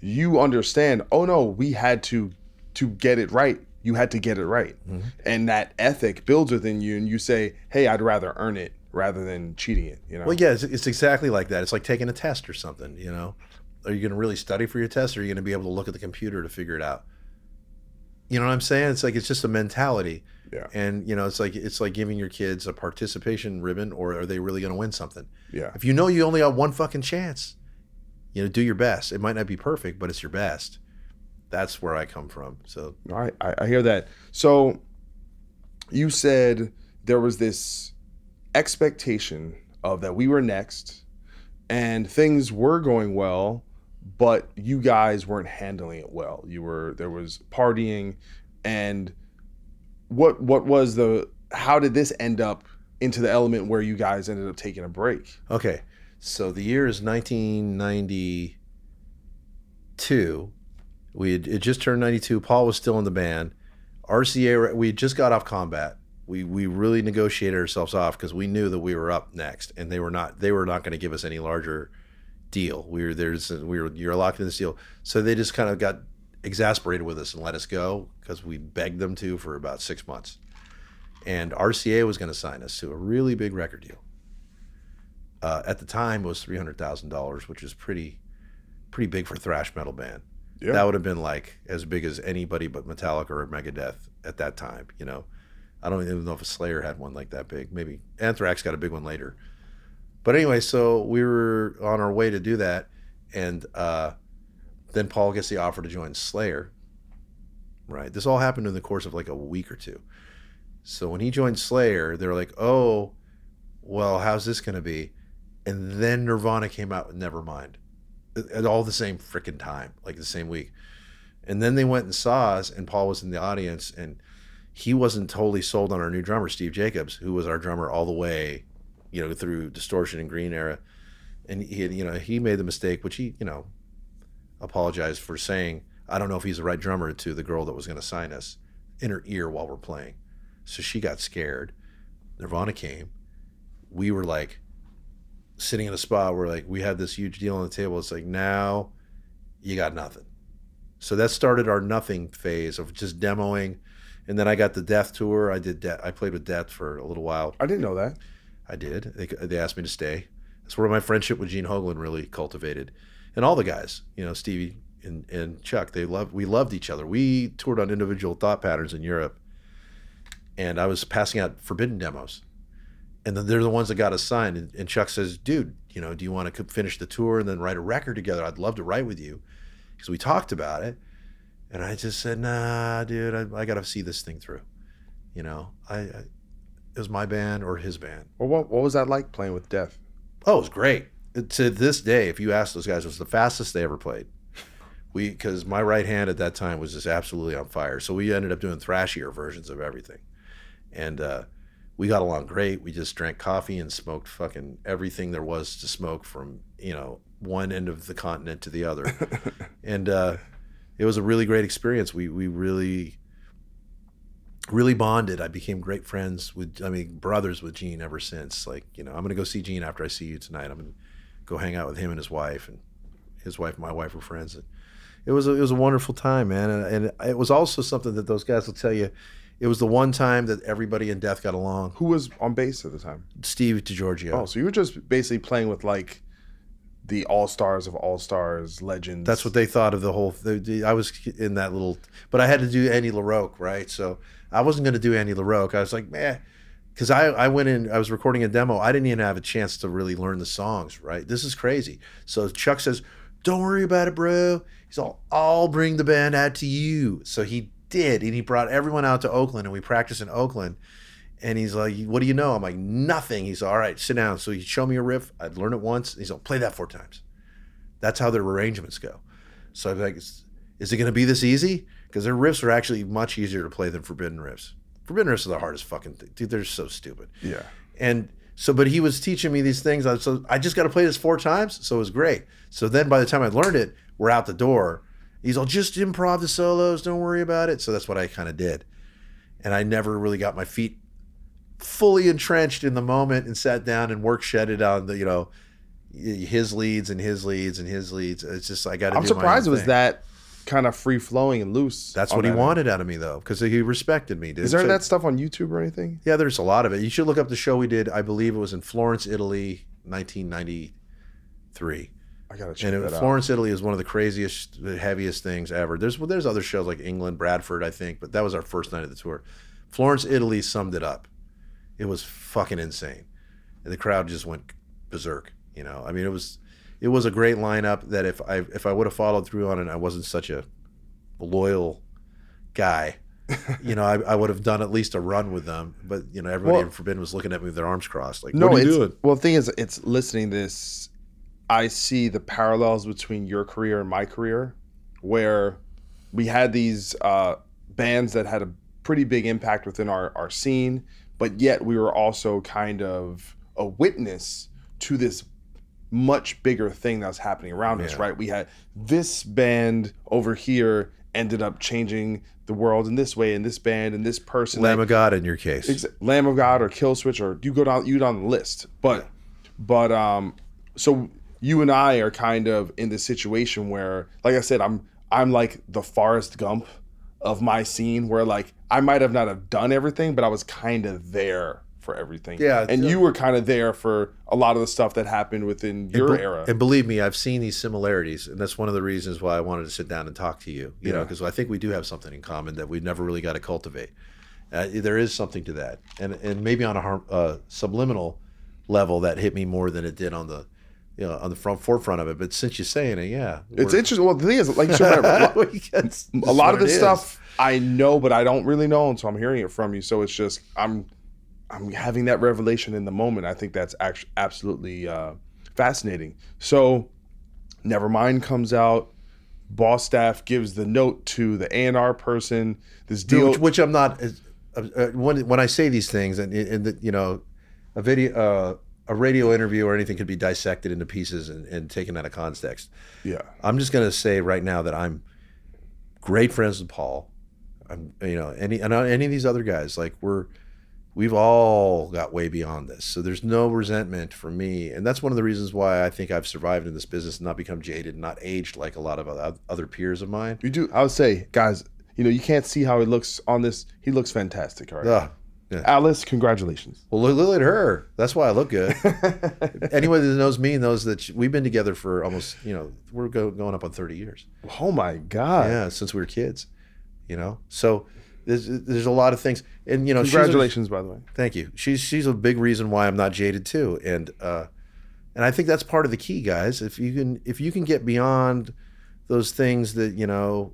You understand, oh no, we had to to get it right. You had to get it right. Mm-hmm. And that ethic builds within you and you say, "Hey, I'd rather earn it rather than cheating it," you know. Well, yeah, it's, it's exactly like that. It's like taking a test or something. You know, are you going to really study for your test, or are you going to be able to look at the computer to figure it out? You know what I'm saying? It's like it's just a mentality, Yeah. and you know, it's like it's like giving your kids a participation ribbon, or are they really going to win something? Yeah. If you know you only have one fucking chance, you know, do your best. It might not be perfect, but it's your best. That's where I come from. So I, I hear that. So you said there was this expectation of that we were next and things were going well, but you guys weren't handling it well. You were there was partying and what what was the how did this end up into the element where you guys ended up taking a break? Okay. So the year is 1992. We had it just turned 92. Paul was still in the band. RCA, we just got off Combat. We we really negotiated ourselves off because we knew that we were up next, and they were not. They were not going to give us any larger deal. We were there's we were you're locked in this deal. So they just kind of got exasperated with us and let us go because we begged them to for about six months. And RCA was going to sign us to a really big record deal uh, at the time was three hundred thousand dollars, which is pretty pretty big for a thrash metal band. Yeah. That would have been like as big as anybody but Metallica or Megadeth at that time. You know, I don't even know if a Slayer had one like that big. Maybe Anthrax got a big one later. But anyway, so we were on our way to do that, and uh, then Paul gets the offer to join Slayer. Right. This all happened in the course of like a week or two. So when he joined Slayer, they're like, "Oh, well, how's this going to be?" And then Nirvana came out with Nevermind at all the same freaking time, like the same week. And then they went and saw us, and Paul was in the audience, and he wasn't totally sold on our new drummer, Steve Jacobs, who was our drummer all the way, you know, through Distortion and Green era. And he, had, you know, he made the mistake, which he, you know, apologized for saying, I don't know if he's the right drummer to the girl that was going to sign us in her ear while we're playing. So she got scared. Nirvana came. We were like sitting in a spot where like we had this huge deal on the table. It's like now you got nothing. So that started our nothing phase of just demoing. And then I got the Death tour. I did Death. I played with Death for a little while. I didn't know that. I did. They, they asked me to stay. That's where my friendship with Gene Hoglan really cultivated, and all the guys, you know, Stevie and, and Chuck. They loved. We loved each other. We toured on individual thought patterns in Europe, and I was passing out forbidden demos, and then they're the ones that got us signed. And, and Chuck says, "Dude, you know, do you want to finish the tour and then write a record together? I'd love to write with you, because we talked about it." And I just said, "Nah, dude, I, I got to see this thing through." You know, I, I it was my band or his band. Well, what what was that like playing with Death? Oh, it was great. To this day, if you ask those guys, it was the fastest they ever played. We because my right hand at that time was just absolutely on fire. So we ended up doing thrashier versions of everything, and uh, we got along great. We just drank coffee and smoked fucking everything there was to smoke from you know one end of the continent to the other, [laughs] and uh, it was a really great experience. We we really really bonded. I became great friends with, I mean, brothers with Gene ever since. Like, you know, I'm going to go see Gene after I see you tonight. I'm going to go hang out with him and his wife, and his wife and my wife were friends. And it was a, it was a wonderful time, man. And, and it was also something that those guys will tell you. It was the one time that everybody in Death got along. Who was on bass at the time? Steve DiGiorgio. Oh, so you were just basically playing with like the all stars of all stars, legends. That's what they thought of the whole. I was in that little, but I had to do Andy LaRocque, right? So I wasn't going to do Andy LaRocque. I was like, man, because I, I went in, I was recording a demo. I didn't even have a chance to really learn the songs, right? This is crazy. So Chuck says, don't worry about it, bro. He's all, I'll bring the band out to you. So he did. And he brought everyone out to Oakland and we practiced in Oakland. And he's like, what do you know? I'm like, nothing. He's all right, sit down. So he'd show me a riff. I'd learn it once. He's like, play that four times. That's how their arrangements go. So I'm like, is it going to be this easy? Because their riffs are actually much easier to play than Forbidden riffs. Forbidden riffs are the hardest fucking thing. Dude, they're so stupid. Yeah. And so, but he was teaching me these things. I, So I just got to play this four times. So it was great. So then by the time I learned it, we're out the door. He's all, just improv the solos. Don't worry about it. So that's what I kind of did. And I never really got my feet fully entrenched in the moment and sat down and work shedded on the, you know, his leads and his leads and his leads. It's just, I got to I'm surprised it was that kind of free flowing and loose. That's what he end. wanted out of me though, because he respected me. Dude. Is there so, that stuff on YouTube or anything? Yeah, there's a lot of it. You should look up the show we did. I believe it was in Florence, Italy, 1993. I gotta check and that Florence, out. Italy is one of the craziest, the heaviest things ever. There's well, there's other shows like England, Bradford, I think, but that was our first night of the tour. Florence, Italy summed it up. It was fucking insane, and the crowd just went berserk. You know, I mean, it was it was a great lineup that if I if I would have followed through on it, I wasn't such a loyal guy. [laughs] you know, I, I would have done at least a run with them, but you know, everybody well, in Forbidden was looking at me with their arms crossed, like, no, "What are you doing?" Well, the thing is, it's listening this. I see the parallels between your career and my career, where we had these uh, bands that had a pretty big impact within our, our scene, but yet we were also kind of a witness to this much bigger thing that was happening around yeah. us, right? We had this band over here ended up changing the world in this way, and this band and this person. Lamb of God in your case. Ex- Lamb of God or Killswitch or you go down you down the list. But but um so you and I are kind of in this situation where, like I said, I'm I'm like the Forrest Gump of my scene where like I might have not have done everything, but I was kind of there for everything. Yeah, and you were kind of there for a lot of the stuff that happened within your and be- era. And believe me, I've seen these similarities, and that's one of the reasons why I wanted to sit down and talk to you. You yeah. know, because I think we do have something in common that we've never really got to cultivate. Uh, there is something to that, and and maybe on a uh, subliminal level that hit me more than it did on the you know, on the front forefront of it. But since you're saying it, yeah, it's interesting. Well, the thing is, like you [laughs] said, a lot [laughs] of this stuff I know, but I don't really know, and so I'm hearing it from you. So it's just I'm I'm having that revelation in the moment. I think that's actually absolutely uh, fascinating. So, Nevermind comes out. Bostaph gives the note to the A&R person. This deal, which, which I'm not. Uh, uh, when when I say these things, and, and the, you know, a video, uh, a radio interview or anything could be dissected into pieces and, and taken out of context. Yeah, I'm just gonna say right now that I'm great friends with Paul. I'm, you know, any and any of these other guys, like we're we've all got way beyond this. So there's no resentment for me, and that's one of the reasons why I think I've survived in this business and not become jaded, and not aged like a lot of other peers of mine. You do. I would say, guys, you know, you can't see how he looks on this. He looks fantastic. All right. Ugh. Yeah. Alice, congratulations. Well, look, look at her. That's why I look good. [laughs] Anyone that knows me knows that we've been together for almost, you know, we're go, going up on 30 years. Oh my God. Yeah, since we were kids, you know. So there's there's a lot of things, and you know, she's a- Congratulations, by the way. Thank you. She's she's a big reason why I'm not jaded too, and uh, and I think that's part of the key, guys. If you can if you can get beyond those things that you know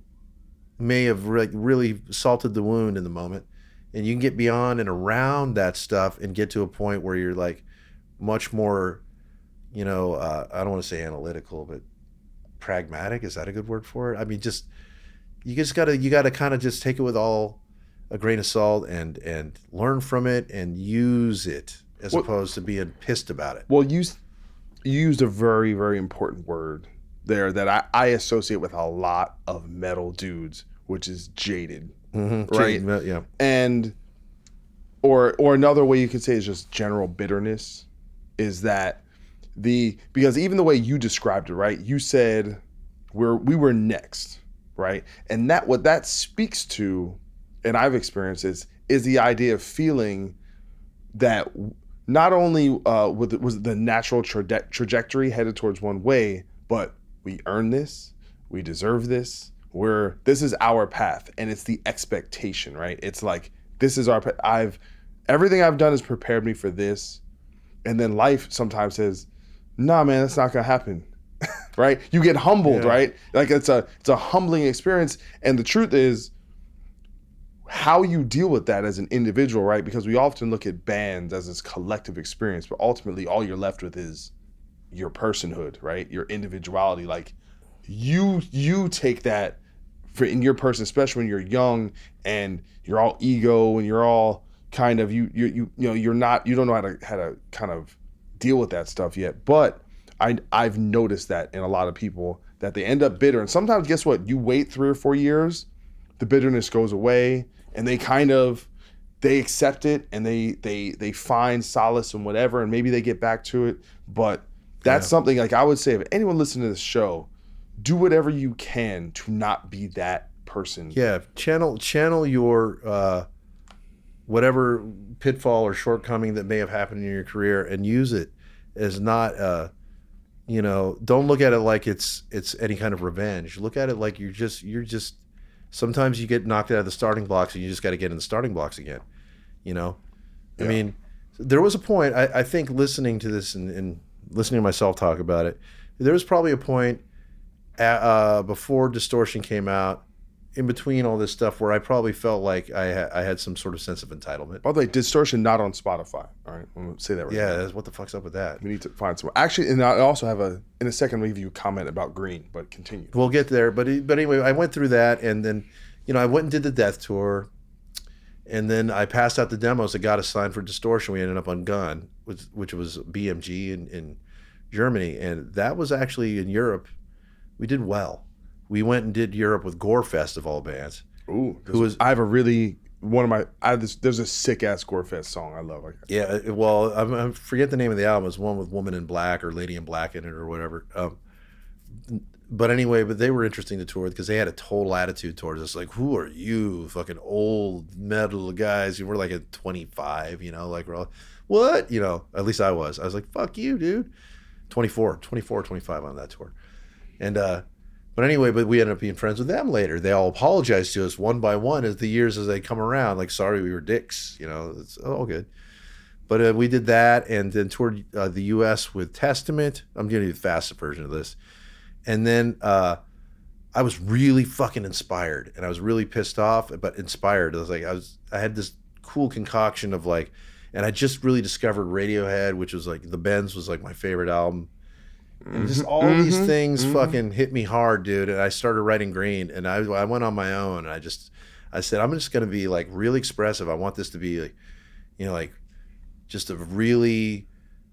may have re- really salted the wound in the moment, and you can get beyond and around that stuff and get to a point where you're like much more, you know, uh, I don't want to say analytical, but pragmatic. Is that a good word for it? I mean, just you just gotta you gotta kind of just take it with all a grain of salt and and learn from it and use it as Well- opposed to being pissed about it. Well, you, you used a very, very important word there that I, I associate with a lot of metal dudes, which is jaded. Mm-hmm. Right. Yeah. and or or another way you could say is just general bitterness is that the because even the way you described it right you said we're we were next right? And that what that speaks to and i've experienced is is the idea of feeling that not only uh with was the natural traje- trajectory headed towards one way but we earn this we deserve this we're this is our path and it's the expectation right? It's like this is our i've everything i've done has prepared me for this and then life sometimes says nah man that's not gonna happen right? You get humbled Yeah. right? Like it's a it's a humbling experience. And the truth is how you deal with that as an individual right? Because we often look at bands as this collective experience but ultimately all you're left with is your personhood right? Your individuality. Like you you take that for in your person especially when you're young and you're all ego and you're all kind of you you you you know you're not you don't know how to how to kind of deal with that stuff yet. But i i've noticed that in a lot of people that they end up bitter. And sometimes guess what? You wait 3 or 4 years the bitterness goes away and they kind of they accept it and they they they find solace in whatever and maybe they get back to it. But that's something like i would say if anyone listening to this show do whatever you can to not be that person. Yeah. Channel channel your uh, whatever pitfall or shortcoming that may have happened in your career and use it as not uh, you know don't look at it like it's it's any kind of revenge. Look at it like you're just you're just sometimes you get knocked out of the starting blocks and you just got to get in the starting blocks again you know? I mean there was a point I, I think listening to this and, and listening to myself talk about it there was probably a point at, uh, before distortion came out in between all this stuff where i probably felt like i, ha- I had some sort of sense of entitlement by the way distortion not on Spotify all right i'm gonna say that right yeah now. what the fuck's up with that we need to find some actually and i also have a in a second review comment about green but continue We'll get there, but but anyway, I went through that, and then you know I went and did the Death Tour, and then I passed out the demos that got us signed for Distortion. We ended up on Gun, which which was BMG in, in Germany, and that was actually in Europe. We did well. We went and did Europe with Gorefest of all bands. Ooh, Who was- I have a really one of my I have this there's a sick ass Gorefest song I love. Yeah, well, I, I forget the name of the album. It's one with Woman in Black or Lady in Black in it or whatever. Um, but anyway, but they were interesting to tour with because they had a total attitude towards us. Like, who are you, fucking old metal guys? You were like at 25, you know, like we're all, what? You know, at least I was. I was like, fuck you, dude. 24, 24, 25 on that tour. And, uh, but anyway, but we ended up being friends with them later. They all apologized to us one by one as the years as they come around. Like, sorry, we were dicks. You know, it's all good. But uh, we did that, and then toured uh, the U.S. with Testament. I'm gonna do the fastest version of this. And then uh, I was really fucking inspired, and I was really pissed off, but inspired. I was like, I was, I had this cool concoction of like, and I just really discovered Radiohead, which was like the Bends was like my favorite album. And just all these Mhm. things Mhm. fucking hit me hard, dude. And I started writing Green, and I I went on my own, and I just I said I'm just gonna be like really expressive. I want this to be like, you know, like just a really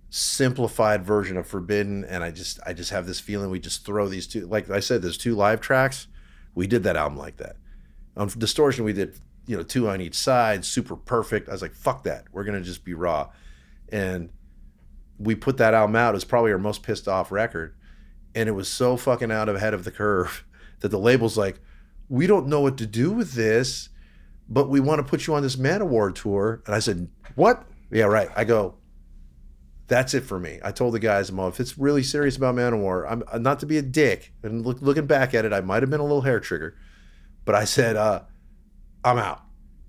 simplified version of Forbidden. And I just I just have this feeling we just throw these two, like I said, there's two live tracks. We did that album like that. On Distortion, we did you know two on each side, super perfect. I was like, fuck that. We're gonna just be raw, and we put that album out. It was probably our most pissed off record, and it was so fucking out of ahead of the curve [laughs] that the label's like, we don't know what to do with this, but we want to put you on this Manowar tour. And I said, What? yeah, right. I go, that's it for me. I told the guys, well, if it's really serious about Manowar, I'm I'm not to be a dick. And look, looking back at it, I might have been a little hair trigger, but I said, uh, I'm out.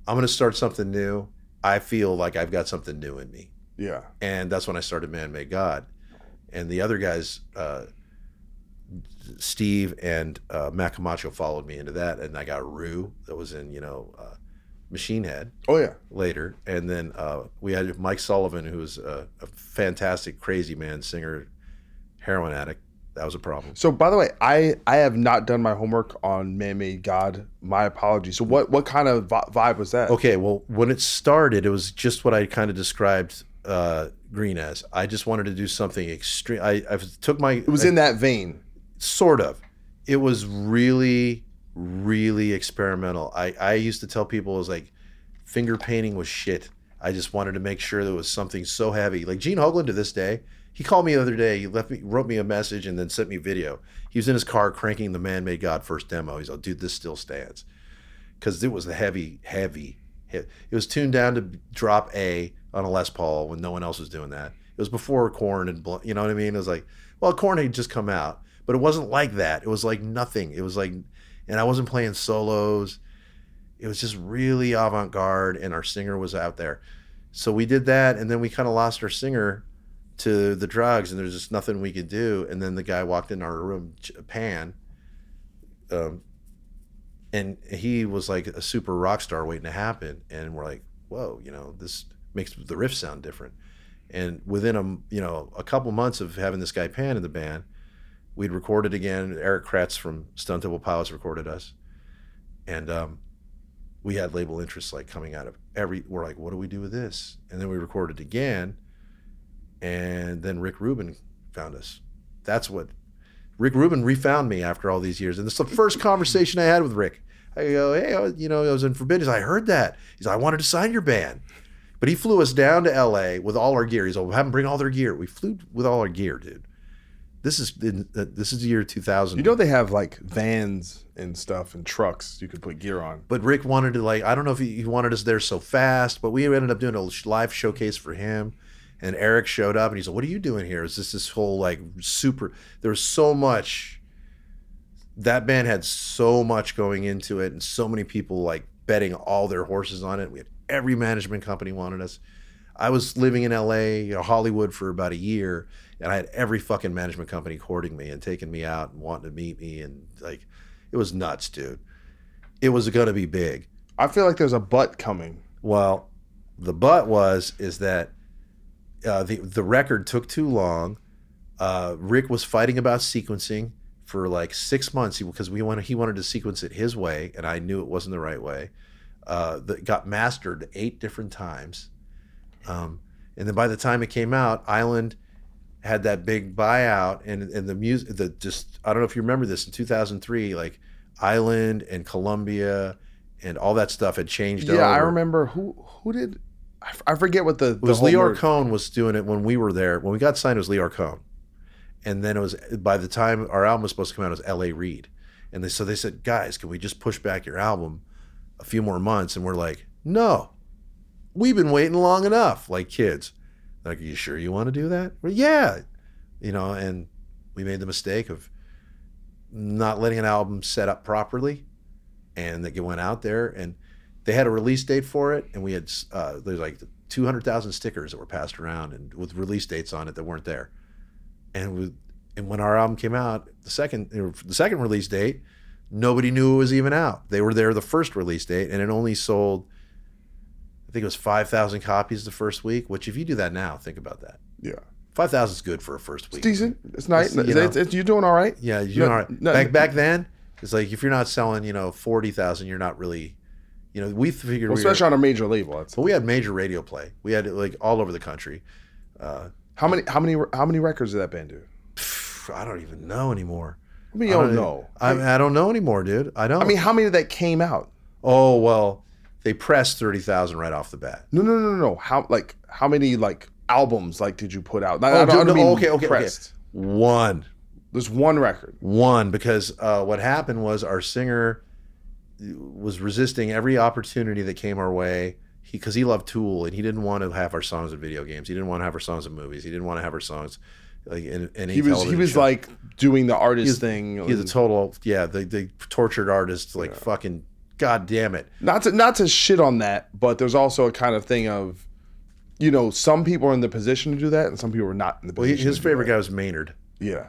I'm going to start something new. I feel like I've got something new in me. Yeah. And that's when I started Manmade God. And the other guys, uh, Steve and uh, Matt Camacho followed me into that. And I got Rue that was in, you know, uh, Machine Head Oh yeah. later, and then uh, we had Mike Sullivan, who was a, a fantastic, crazy man, singer, heroin addict. That was a problem. So by the way, I I have not done my homework on Manmade God. My apologies. So what what kind of vibe was that? Okay, well, when it started, it was just what I kind of described uh, Green as. I just wanted to do something extreme. I, I took my. It was in that vein. sort of. It was really, really experimental. I, I used to tell people it was like finger painting was shit. I just wanted to make sure there was something so heavy. Like Gene Hoglan to this day, he called me the other day. He left me, wrote me a message, and then sent me video. He was in his car cranking the "Manmade God" first demo. He's like, "Dude, this still stands," because it was the heavy, heavy. Hit. It was tuned down to drop A on a Les Paul when no one else was doing that. It was before Korn and you know what I mean. It was like, well, Korn had just come out, but it wasn't like that. It was like nothing. It was like, and I wasn't playing solos. It was just really avant garde, and our singer was out there. So we did that, and then we kind of lost our singer to the drugs, and there's just nothing we could do. And then the guy walked in our room, Pan, um, and he was like a super rock star waiting to happen. And we're like, whoa, you know, this makes the riff sound different. And within a you know a couple months of having this guy Pan in the band, we'd recorded again. Eric Kretz from Stone Temple Pilots recorded us, and um, we had label interest like coming out of every. We're like, what do we do with this? And then we recorded again, and then Rick Rubin found us. That's what Rick Rubin refound me after all these years, and this is the first [laughs] conversation I had with Rick. I go, hey, I was- you know, I was in Forbidden. He's like, I heard that. He's like, I wanted to sign your band. But he flew us down to LA with all our gear. He's like, we'll have them bring all their gear. We flew with all our gear, dude. This is in, uh, this is the year 2000. You know they have like vans and stuff and trucks you could put gear on. but Rick wanted to like I don't know if he, he wanted us there so fast, but we ended up doing a live showcase for him. And Eric showed up and he's like, "What are you doing here? Is this this whole like super? There's so much. That band had so much going into it, and so many people like betting all their horses on it. We had every management company wanted us. I was living in L.A., you know, Hollywood for about a year, and I had every fucking management company courting me and taking me out and wanting to meet me, and like, it was nuts, dude. It was going to be big. I feel like there's a butt coming. Well, the butt was is that uh, the the record took too long. Uh, Rick was fighting about sequencing for like six months because we wanted he wanted to sequence it his way, and I knew it wasn't the right way. Uh, that got mastered eight different times, um, and then by the time it came out, Island had that big buyout, and and the music, the just I don't know if you remember this in 2003, like Island and Columbia and all that stuff had changed. Yeah, I remember who who did I, f- I forget what the It was the whole Lyor word- Cohen was doing it when we were there. When we got signed, it was Lyor Cohen, and then it was by the time our album was supposed to come out, it was L.A. Reid, and they so they said, guys, can we just push back your album a few more months? And we're like, no, we've been waiting long enough, like kids. Like, are you sure you want to do that? Well, yeah, you know, and we made the mistake of not letting an album set up properly, and that went out there and they had a release date for it, and we had uh, there's like 200,000 stickers that were passed around and with release dates on it that weren't there. And we, and when our album came out, the second the second release date, nobody knew it was even out. They were there the first release date, and it only sold. I think it was 5,000 copies the first week. Which, if you do that now, think about that. Yeah. 5,000 is good for a first week. It's decent. It's nice. It's, you It's, it's, know. it's- you're doing all right. Yeah, you No, know, no, back back then, it's like if you're not selling, you know, forty thousand, you're not really, you know, we figured Well, we were, especially on a major label. That's, but we had major radio play. We had it like all over the country. Uh, how many how many how many records did that band do? [sighs] I don't even know anymore. I mean, you don't know. I, I don't know anymore, dude. I don't. I mean, how many that came out? oh well, they pressed thirty thousand right off the bat. No, no, no, no. How like how many like albums like did you put out? I, Oh, I don't, I dude, don't no, mean okay, okay, okay. pressed. One, There's one record. one, because uh, what happened was our singer was resisting every opportunity that came our way. He because he loved Tool and he didn't want to have our songs in video games. He didn't want to have our songs in movies. He didn't want to have our songs like in, in He was he was like doing the artist he's, thing. He's a total yeah, the the tortured artist. Like fucking god damn it. not to not to shit on that, but there's also a kind of thing of, you know, some people are in the position to do that, and some people are not in the position. Well, his to do favorite guy was Maynard. Yeah.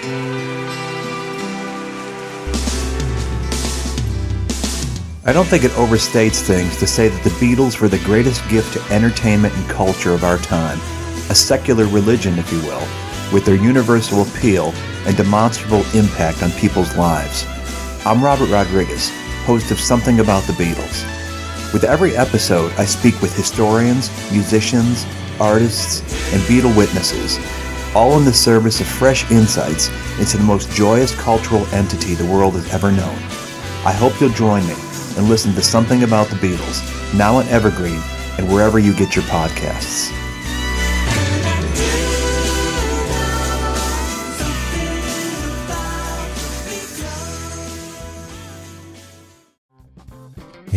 I don't think it overstates things to say that the Beatles were the greatest gift to entertainment and culture of our time, a secular religion, if you will, with their universal appeal and demonstrable impact on people's lives. I'm Robert Rodriguez, host of Something About the Beatles. With every episode, I speak with historians, musicians, artists, and Beatle witnesses, all in the service of fresh insights into the most joyous cultural entity the world has ever known. I hope you'll join me and listen to Something About the Beatles, now on Evergreen and wherever you get your podcasts.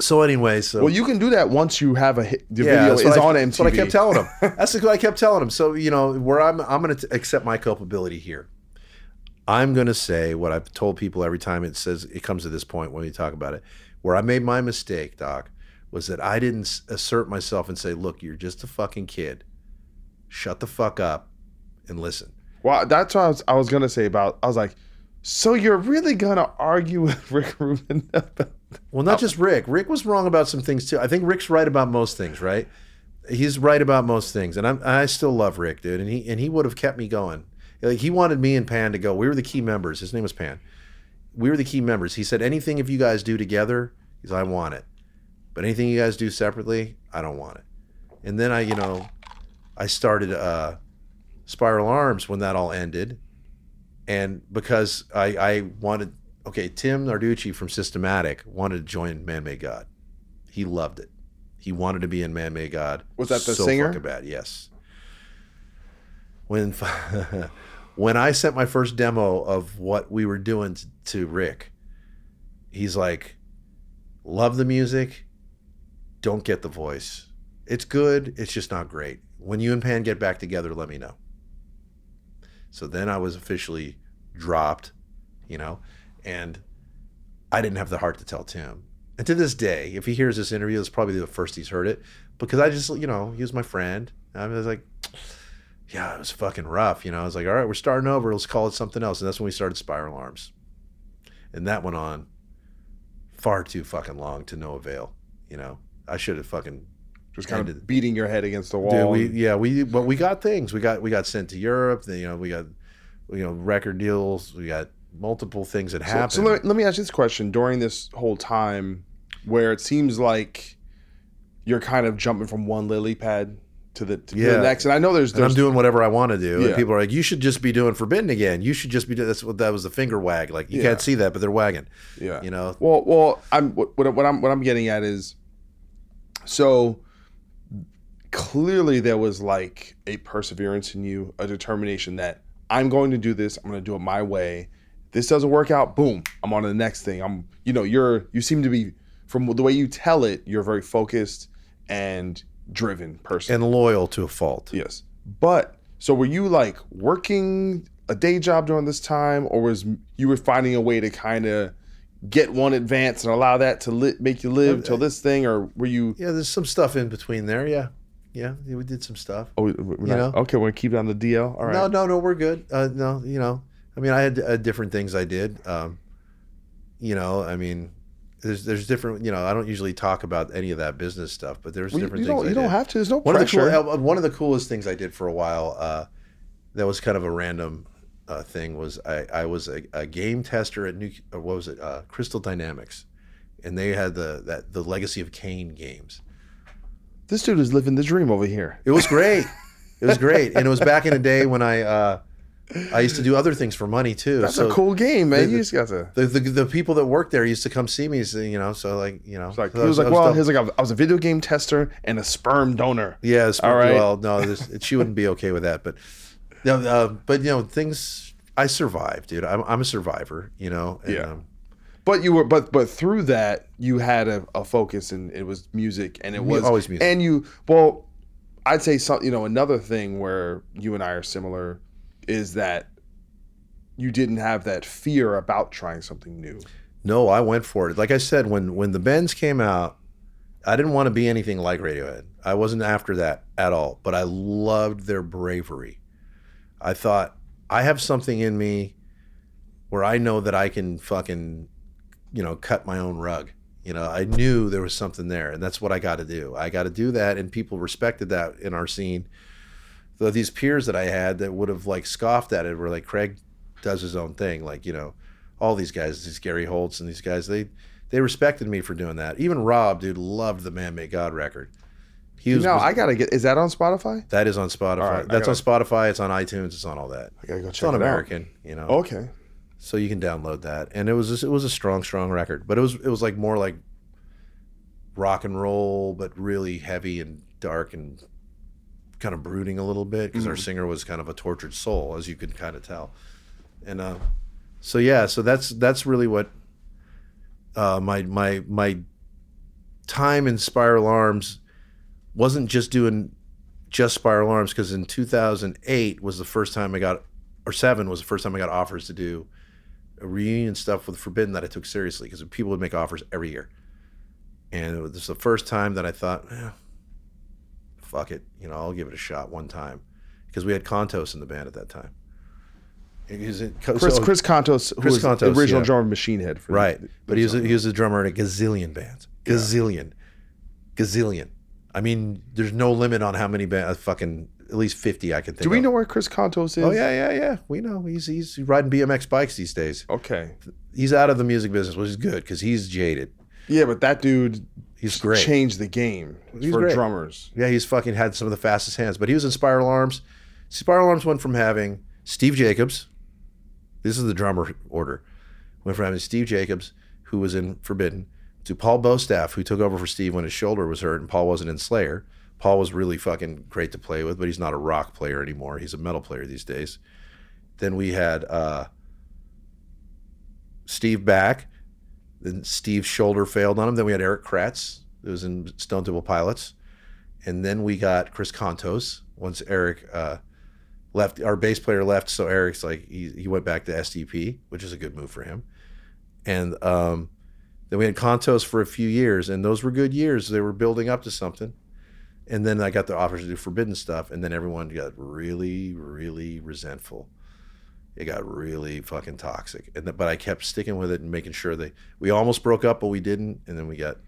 So anyway, so Well, you can do that once you have a hit. The yeah, video is I, on MTV. [laughs] That's what I kept telling him. That's what I kept telling him. So you know, where I'm, I'm going to accept my culpability here. I'm going to say what I've told people every time it says it comes to this point when we talk about it. Where I made my mistake, Doc, was that I didn't assert myself and say, "Look, you're just a fucking kid. Shut the fuck up and listen." Well, that's what I was, I was gonna say about. I was like, so you're really gonna argue with [laughs] Rick Rubin? about- Well, not just Rick. Rick was wrong about some things too. I think Rick's right about most things, right? He's right about most things, and I'm, I still love Rick, dude. And he and he would have kept me going. Like he wanted me and Pan to go. We were the key members. His name was Pan. We were the key members. He said, anything if you guys do together, he's I want it. But anything you guys do separately, I don't want it. And then I, you know, I started uh, Spiral Arms when that all ended, and because I, I wanted, okay, Tim Narducci from Systematic wanted to join Manmade God. He loved it. He wanted to be in Manmade God. Was that the so singer? Fucking bad, yes. When [laughs] when I sent my first demo of what we were doing to, to Rick, he's like, "Love the music, don't get the voice. It's good. It's just not great. When you and Pan get back together, let me know." So then I was officially dropped, you know, and I didn't have the heart to tell Tim. And to this day, if he hears this interview, it's probably the first he's heard it because I just, you know, he was my friend. I was like, yeah, it was fucking rough. You know, I was like, all right, we're starting over. Let's call it something else. And that's when we started Spiral Arms. And that went on far too fucking long to no avail. You know, I should have fucking Just kind ended- of beating your head against the wall. Dude, we yeah we but we got things. We got we got sent to Europe. Then you know we got you know record deals. We got multiple things that So- happened. So, let, let me ask you this question: During this whole time, where it seems like you're kind of jumping from one lily pad to the, to Yeah. the next, and I know there's, and I'm doing whatever I want to do. Yeah. And people are like, "You should just be doing Forbidden again. You should just be doing." That's what that was the finger wag. Like you Yeah. can't see that, but they're wagging. yeah. You know. Well, well, I'm what what I'm what I'm getting at is so clearly there was like a perseverance in you, a determination that I'm going to do this. I'm going to do it my way. This doesn't work out. Boom. I'm on to the next thing. I'm, you know, you're, you seem to be, from the way you tell it, you're very focused and driven person. and loyal to a fault. yes. But so were you like working a day job during this time, or was you were finding a way to kind of get one advance and allow that to li- make you live till this thing, or were you? Yeah, there's some stuff in between there. Yeah, yeah, yeah, we did some stuff. Oh, we're not- know? okay, we're gonna keep it on the DL. All right. No, no, no, we're good. Uh, no, you know, I mean, I had uh, different things I did. Um, you know, I mean, there's there's different. You know, I don't usually talk about any of that business stuff, but there's Well, different you things. don't- you don't have to. There's no one pressure. Of the cool, one of the coolest things I did for a while. Uh, that was kind of a random uh, thing. Was I I was a, a game tester at New uh, what was it uh, Crystal Dynamics, and they had the that the Legacy of Kain games. This dude is living the dream over here. It was great. It was great, and it was back in the day when I uh, I used to do other things for money too. That's so a cool game, man. the- you just got to. The, the the people that worked there used to come see me, you know. So like you know, like, so he was I like, well, dumb. he was like, I was a video game tester and a sperm donor. yeah. It's, All right. Well, no, she wouldn't be okay with that, but no, uh, but you know, things. I survived, dude. I'm, I'm a survivor, you know. And, Yeah. Um, But you were, but but through that, you had a, a focus, and it was music, and it was always music. And you, well, I'd say some, you know, another thing where you and I are similar is that you didn't have that fear about trying something new. no, I went for it. Like I said, when when the Bends came out, I didn't want to be anything like Radiohead. I wasn't after that at all. But I loved their bravery. I thought I have something in me where I know that I can fucking, you know, cut my own rug. You know, I knew there was something there, and that's what I got to do. I got to do that, and people respected that in our scene. Though these peers that I had that would have like scoffed at it were like, Craig does his own thing, like you know, all these guys, these Gary Holts and these guys, they they respected me for doing that. Even Rob, dude, loved the Manmade God record. He was, now was- I gotta get. Is that on Spotify? that is on Spotify. Right, That's on Spotify. It's on iTunes. It's on all that. I gotta go It's check on it out. American, you know. Okay. So you can download that, and it was just, it was a strong, strong record. But it was it was like more like rock and roll, but really heavy and dark and kind of brooding a little bit because our singer was kind of a tortured soul, as you could kind of tell. And uh, so yeah, so that's that's really what uh, my my my time in Spiral Arms wasn't just doing just Spiral Arms because in 2008 was the first time I got or seven was the first time I got offers to do a reunion stuff with Forbidden that I took seriously because people would make offers every year, and it was the first time that I thought, eh, fuck it, you know, I'll give it a shot one time because we had Contos in the band at that time. Is it- Chris so- Chris Contos, who Chris was Contos, the original yeah. drummer of Machine Head, for right? the- But he was a, he was a drummer in a gazillion bands, gazillion, gazillion. I mean, there's no limit on how many bands. Fucking at least fifty I can think. Do we of. know where Chris Contos is? Oh yeah, yeah, yeah. We know he's he's riding BMX bikes these days. Okay. He's out of the music business, which is good because he's jaded. Yeah, but that dude He's great. changed the game He's for great. drummers. Yeah, he's fucking had some of the fastest hands. But he was in Spiral Arms. Spiral Arms went from having Steve Jacobs. This is the drummer order. Went from having Steve Jacobs, who was in Forbidden, to Paul Bostaph, who took over for Steve when his shoulder was hurt and Paul wasn't in Slayer. Paul was really fucking great to play with, but he's not a rock player anymore. He's a metal player these days. Then we had uh, Steve back. Then Steve's shoulder failed on him. Then we had Eric Kretz, who was in Stone Temple Pilots. And then we got Chris Contos once Eric uh, left. Our bass player left, so Eric's like he, he went back to STP, which is a good move for him. And um, then we had Contos for a few years, and those were good years. They were building up to something. And then I got the offers to do Forbidden stuff, and then everyone got really, really resentful. It got really fucking toxic, and th- but I kept sticking with it and making sure they. We almost broke up, but we didn't, and then we got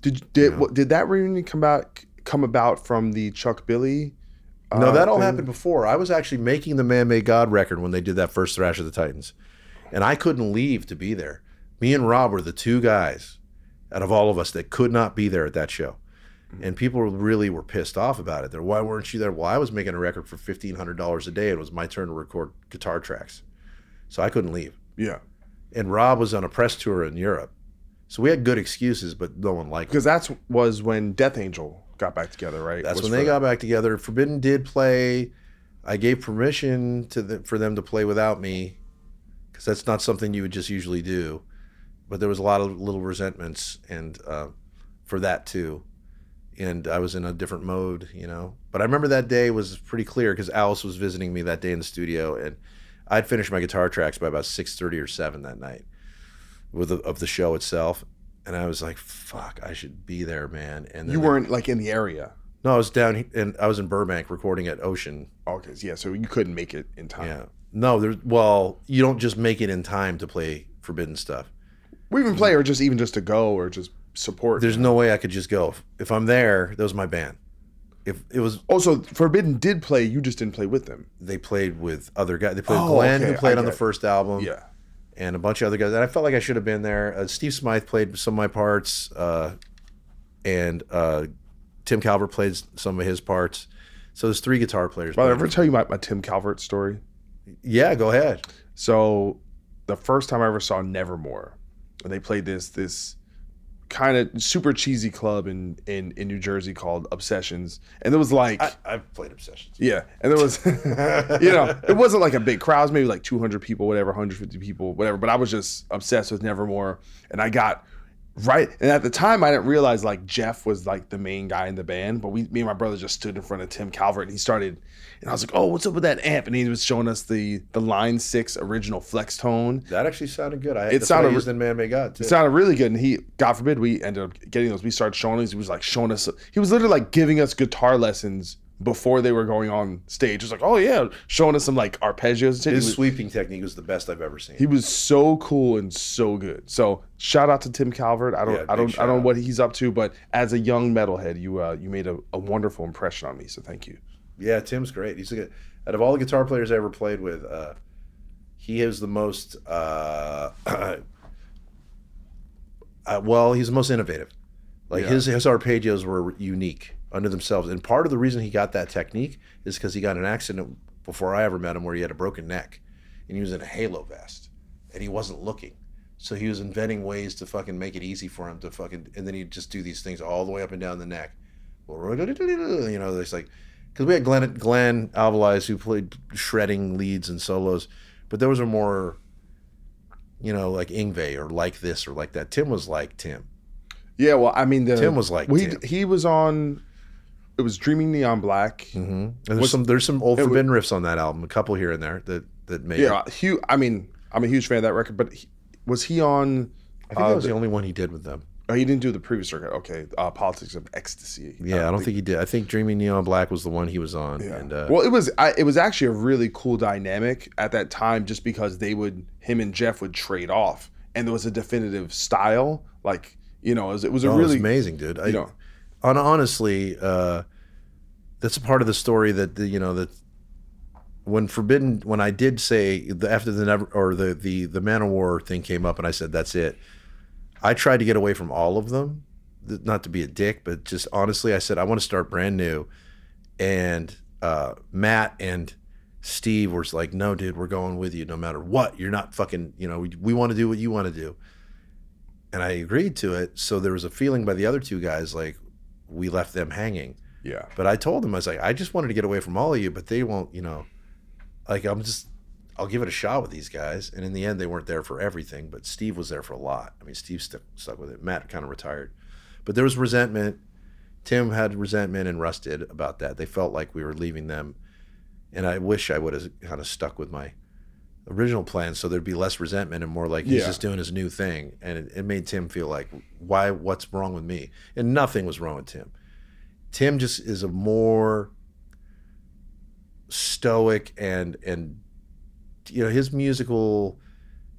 Did did what, did that reunion come out come about from the Chuck Billy? No, uh, that all thing? happened before. I was actually making the Manmade God record when they did that first Thrash of the Titans. And I couldn't leave to be there. Me and Rob were the two guys out of all of us that could not be there at that show. And people really were pissed off about it. They're, why weren't you there? Well, I was making a record for $1,500 a day. and It was my turn to record guitar tracks. So I couldn't leave. Yeah, And Rob was on a press tour in Europe. So we had good excuses, but no one liked it. because that was when Death Angel got back together, right? That's Was when they got back together. Forbidden did play. I gave permission to the, for them to play without me because that's not something you would just usually do. But there was a lot of little resentments and uh, for that too. And I was in a different mode, you know. But I remember that day was pretty clear because Alice was visiting me that day in the studio, and I'd finished my guitar tracks by about six thirty or seven that night, with the, of the show itself. And I was like, "Fuck, I should be there, man." And then You weren't like in the area. no, I was down and I was in Burbank recording at Ocean. Oh, okay, yeah, so you couldn't make it in time. Yeah. No, there's well, you don't just make it in time to play Forbidden stuff. We even play, or just even just to go, or just support. There's no way I could just go. If, I'm there, that was my band. If it was, also Forbidden did play. You just didn't play with them. they played with other guys. They played Oh, Glenn, okay, who played I on the it. first album. Yeah. and a bunch of other guys. And I felt like I should have been there. Uh, Steve Smyth played some of my parts, uh, and uh, Tim Calvert played some of his parts. So there's three guitar players. But I ever tell you my, my Tim Calvert story? yeah, go ahead. So the first time I ever saw Nevermore, and they played this this kind of super cheesy club in, in in New Jersey called Obsessions, and it was like. I, I've played Obsessions. yeah, and there was, [laughs] you know, it wasn't like a big crowd. It was maybe like 200 people, whatever, 150 people, whatever. But I was just obsessed with Nevermore, and I got right. And at the time, I didn't realize like Jeff was like the main guy in the band. But we, me and my brother, just stood in front of Tim Calvert, and he started, and I was like, "Oh, what's up with that amp?" And he was showing us the the Line Six original Flextone. That actually sounded good. I, It that's what I sounded- used in Manmade God too. It sounded really good, and he, God forbid, we ended up getting those. We started showing these. He was like showing us. He was literally like giving us guitar lessons before they were going on stage. It was like, oh yeah, showing us some like arpeggios and shit. His was, sweeping technique was the best I've ever seen. he was so cool and so good. So shout out to Tim Calvert. I don't, Yeah, I don't, I don't know what he's up to, but as a young metalhead, you, uh, you made a, a wonderful impression on me. So thank you. yeah, Tim's great. He's a good. Out of all the guitar players I ever played with, uh, he is the most. Uh, [clears throat] uh, well, he's the most innovative. Like Yeah. his his arpeggios were unique unto themselves, and part of the reason he got that technique is because he got an accident before I ever met him, where he had a broken neck, and he was in a halo vest, and he wasn't looking. So he was inventing ways to fucking make it easy for him to fucking, and then he'd just do these things all the way up and down the neck. You know, it's like because we had Glenn Glenn Alvarez who played shredding leads and solos, but those are more, you know, like Yngwie or like this or like that. Tim was like Tim. Yeah, well, I mean, the, Tim was like he, Tim. he was on. It was Dreaming Neon Black. Mm-hmm. And there's Was- some there's some old it was- forbidden riffs on that album, a couple here and there that that made. it. Yeah, Hugh. I mean, I'm a huge fan of that record, but he, was he on? I think uh, that was the only one he did with them. Oh, he didn't do the previous record. Okay, uh, Politics of Ecstasy. Yeah, I don't think he did. I think Dreaming Neon Black was the one he was on. Yeah. And uh, well, it was I, it was actually a really cool dynamic at that time, just because they would him and Jeff would trade off, and there was a definitive style. Like you know, it was, it was a Oh, it was really amazing, dude. I, you know. Hon- honestly, uh, that's a part of the story that the, you know that when Forbidden, when I did say the, after the never or the the the Man of War thing came up, and I said that's it. I tried to get away from all of them, not to be a dick, but just honestly, I said I want to start brand new, and uh, Matt and. Steve was like, "No, dude, we're going with you no matter what. You're not fucking, you know, we, we want to do what you want to do." and I agreed to it. So there was a feeling by the other two guys like we left them hanging. yeah. But I told them I was like, I just wanted to get away from all of you, but they won't, you know, like I'm just, I'll give it a shot with these guys. And in the end, they weren't there for everything, but Steve was there for a lot. I mean, Steve stuck stuck with it. Matt kind of retired, but there was resentment. Tim had resentment and Russ did about that. They felt like we were leaving them, and I wish I would have kind of stuck with my original plan so there'd be less resentment and more like he's Yeah. just doing his new thing. And it, it made tim feel like why what's wrong with me? And nothing was wrong with tim. Tim just is a more stoic and and you know his musical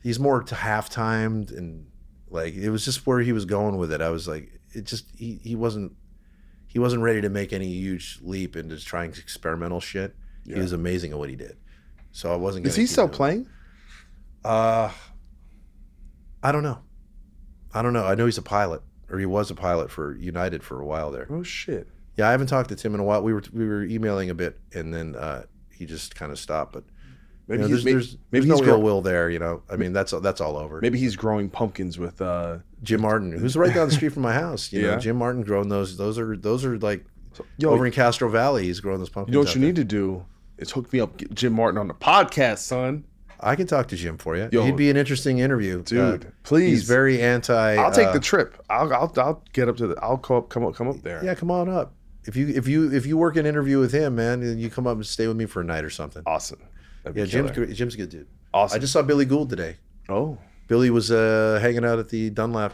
he's more half timed and like it was just where he was going with it. I was like it just he, he wasn't he wasn't ready to make any huge leap into trying experimental shit. He was amazing at what he did so i wasn't Is he still playing? Uh, I don't know. I don't know. I know he's a pilot, or he was a pilot for United for a while there. Oh shit. Yeah, I haven't talked to Tim in a while. We were we were emailing a bit, and then uh, he just kind of stopped. But Maybe You know, he's there's maybe, there's, maybe there's no ill will there. You know, I mean that's that's all over. Maybe he's growing pumpkins with uh Jim Martin, who's right down the street from my house. You know, Yeah. Jim Martin growing those. Those are those are like yo, over in Castro Valley. He's growing those pumpkins. you know what you there. need to do is hooked me up, Jim Martin on the podcast, son. I can talk to Jim for you. Yo. He'd be an interesting interview, Dude, Uh, please. He's very anti. I'll take uh, the trip. I'll, I'll I'll get up to the. I'll come up come up come up there. Yeah, come on up. If you if you if you work an interview with him, man, then you come up and stay with me for a night or something. awesome. That'd Yeah, Jim's great- Jim's a good dude. awesome. I just saw Billy Gould today. oh Billy was uh, hanging out at the Dunlop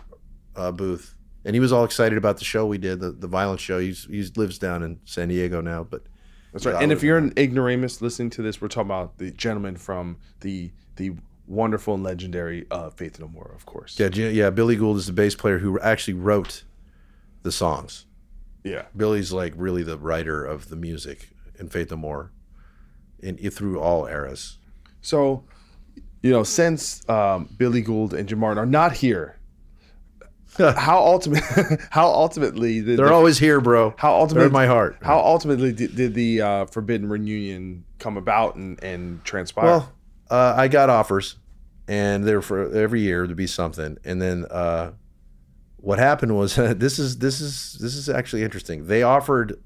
uh, booth, and he was all excited about the show we did, the the violent show. He's he lives down in San Diego now, but That's right. And if you're an ignoramus listening to this, we're talking about the gentleman from the the wonderful and legendary uh, Faith No More, of course. yeah, yeah, Billy Gould is the bass player who actually wrote the songs. Yeah. Billy's like really the writer of the music in Faith No More, in through all eras. So, you know, since um, Billy Gould and Jim Martin are not here, [laughs] how ultimate, [laughs] how ultimately did They're the- always here, bro. how They're ultimately in my heart. How ultimately did, did the uh, Forbidden reunion come about and, and transpire? Well, uh, I got offers, and they were for every year to be something. And then uh, what happened was [laughs] this is this is this is actually interesting. They offered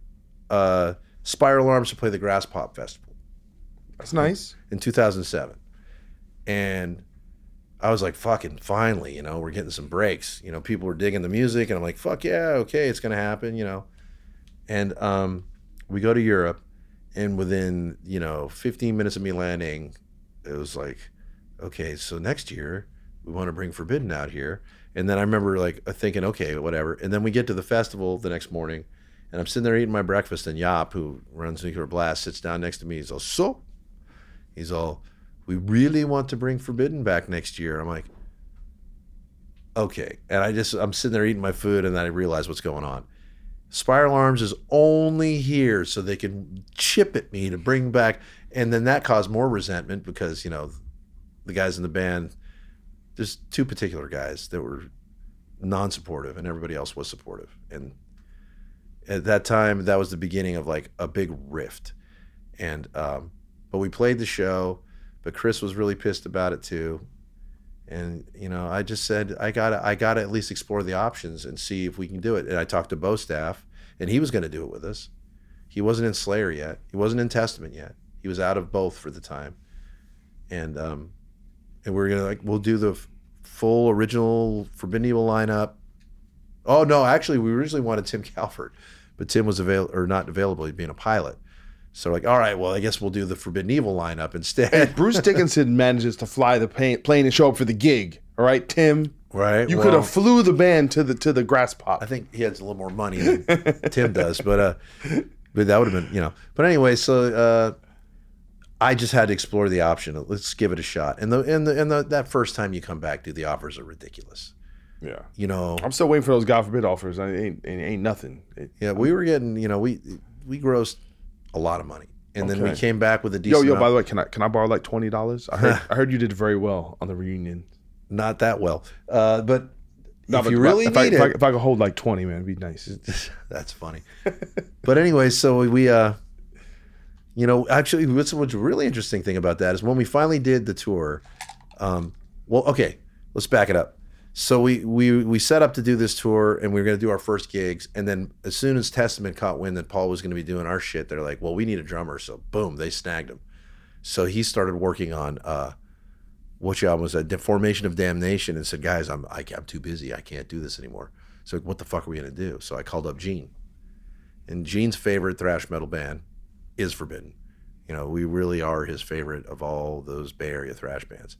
uh, Spiral Arms to play the Graspop Festival that's nice. in 2007, and I was like, "Fucking finally!" You know, we're getting some breaks. You know, people were digging the music, and I'm like, "Fuck yeah, okay, it's gonna happen." You know, and um, we go to Europe, and within you know 15 minutes of me landing, it was like, okay, so next year we want to bring Forbidden out here. And then I remember like thinking, okay, whatever. And then we get to the festival the next morning, and I'm sitting there eating my breakfast, and Yap, who runs Nuclear Blast, sits down next to me. He's all, so, he's all, we really want to bring Forbidden back next year. I'm like, okay. And I just, I'm sitting there eating my food, and then I realize what's going on. Spiral Arms is only here so they can chip at me to bring back, and then that caused more resentment because you know, the guys in the band, there's two particular guys that were non-supportive, and everybody else was supportive, and at that time that was the beginning of like a big rift, and um, but we played the show, but Chris was really pissed about it too, and you know I just said I gotta I gotta at least explore the options and see if we can do it, and I talked to Bostaph, and he was going to do it with us. He wasn't in Slayer yet. He wasn't in Testament yet. He was out of both for the time, and um, and we are gonna like we'll do the full original Forbidden Evil lineup. Oh no, actually we originally wanted Tim [laughs] Calvert, but Tim was available or not available. He'd being a pilot. So like, all right, well I guess we'll do the Forbidden Evil lineup instead. [laughs] Bruce Dickinson manages to fly the plane, and show up for the gig. All right, Tim. right? You well, could have flew the band to the to the Graspop. I think he has a little more money than Tim does, but uh, but that would have been you know. But anyway, so uh, I just had to explore the option. Let's give it a shot. And the and the and the, that first time you come back, dude, the offers are ridiculous. yeah. You know, I'm still waiting for those God forbid offers. I ain't it ain't nothing. It- yeah, we were getting you know we we grossed a lot, of money, and then we came back with a yo, decent. yo. By the way, can I can I borrow like twenty dollars? I heard [laughs] I heard you did very well on the reunion. not that well, uh, but No, if but you really if I, need if I, it, if I could hold like twenty, man, it'd be nice. [laughs] That's funny. but anyway, so we, uh, you know, actually, what's what's a really interesting thing about that is when we finally did the tour. Um, well, okay, let's back it up. So we we we set up to do this tour, and we were going to do our first gigs, and then as soon as Testament caught wind that Paul was going to be doing our shit, they're like, "Well, we need a drummer," so boom, they snagged him. So he started working on uh, which album was? The Formation of Damnation, and said, "Guys, I'm I, I'm too busy. I can't do this anymore." So what the fuck are we gonna do? So I called up Gene, and Gene's favorite thrash metal band is Forbidden. You know, we really are his favorite of all those Bay Area thrash bands.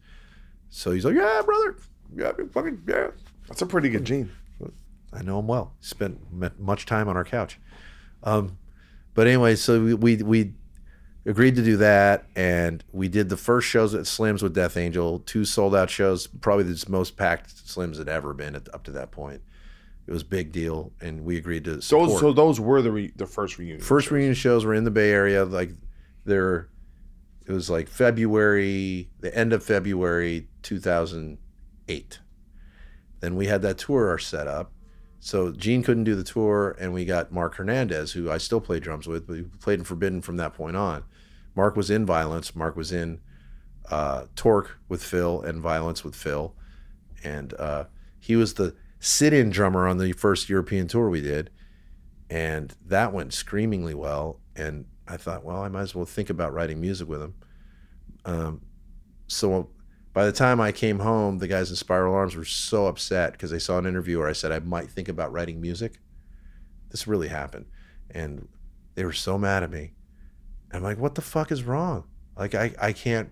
So he's like, "Yeah, brother, yeah, fucking yeah." That's a pretty good gene. I know him well. Spent much time on our couch. Um, but anyway, so we, we we agreed to do that, and we did the first shows at Slims with Death Angel, two sold out shows, probably the most packed Slims had ever been at, up to that point. It was a big deal, and we agreed to support. Those so those were the re, the first reunion. First reunion shows were in the Bay Area. Like there, it was like February, the end of February 2008. Then we had that tour set up. So Gene couldn't do the tour, and we got Mark Hernandez, who I still play drums with, but he played in Forbidden from that point on. Mark was in Violence. Mark was in uh, Torque with Phil and Violence with Phil, and uh, he was the sit-in drummer on the first European tour we did, and that went screamingly well. And I thought, well, I might as well think about writing music with him. Um, so by the time I came home, the guys in Spiral Arms were so upset because they saw an interview where I said I might think about writing music. This really happened, and they were so mad at me. I'm like, what the fuck is wrong? Like I, I can't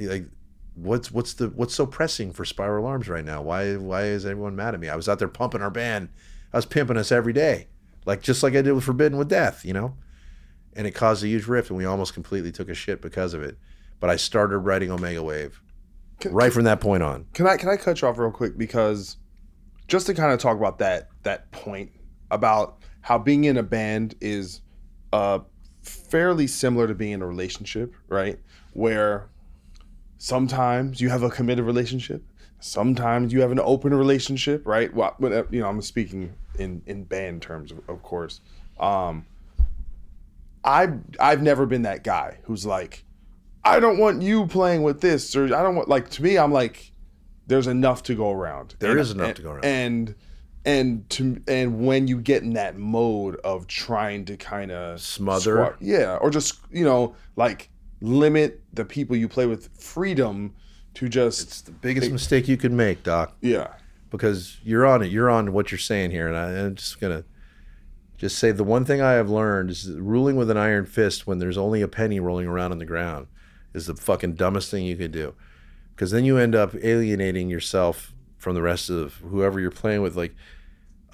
like what's what's the what's so pressing for Spiral Arms right now? Why why is everyone mad at me? I was out there pumping our band. I was pimping us every day. Like just like I did with Forbidden with Death, you know? And it caused a huge rift and we almost completely took a shit because of it. But I started writing Omega Wave right from that point on. Can I can I cut you off real quick because just to kind of talk about that that point about how being in a band is uh fairly similar to being in a relationship, right? Where sometimes you have a committed relationship, sometimes you have an open relationship, right? Well, uh, you know, I'm speaking in in band terms, of, of course. Um, I I've never been that guy who's like, I don't want you playing with this, or I don't want like to me. I'm like, there's enough to go around. There There is enough to go around. and and to and when you get in that mode of trying to kind of Smother? yeah, or just you know like limit the people you play with freedom to just It's the biggest mistake you could make, Doc. yeah because you're on it. You're on what you're saying here, and I, I'm just gonna just say the one thing I have learned is that ruling with an iron fist when there's only a penny rolling around on the ground is the fucking dumbest thing you could do, because then you end up alienating yourself from the rest of whoever you're playing with. Like,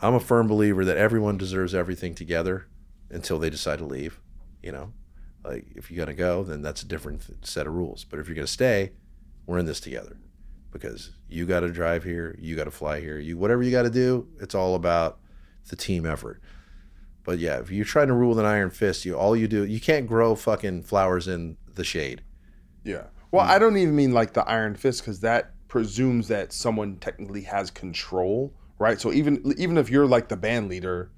I'm a firm believer that everyone deserves everything together until they decide to leave. You know, like if you're gonna go, then that's a different set of rules. But if you're gonna stay, we're in this together because you got to drive here, you got to fly here, you whatever you got to do. It's all about the team effort. But yeah, if you're trying to rule with an iron fist, you all you do you can't grow fucking flowers in the shade. Yeah. Well, hmm. I don't even mean like the iron fist because that presumes that someone technically has control, right? So even even if you're like the band leader,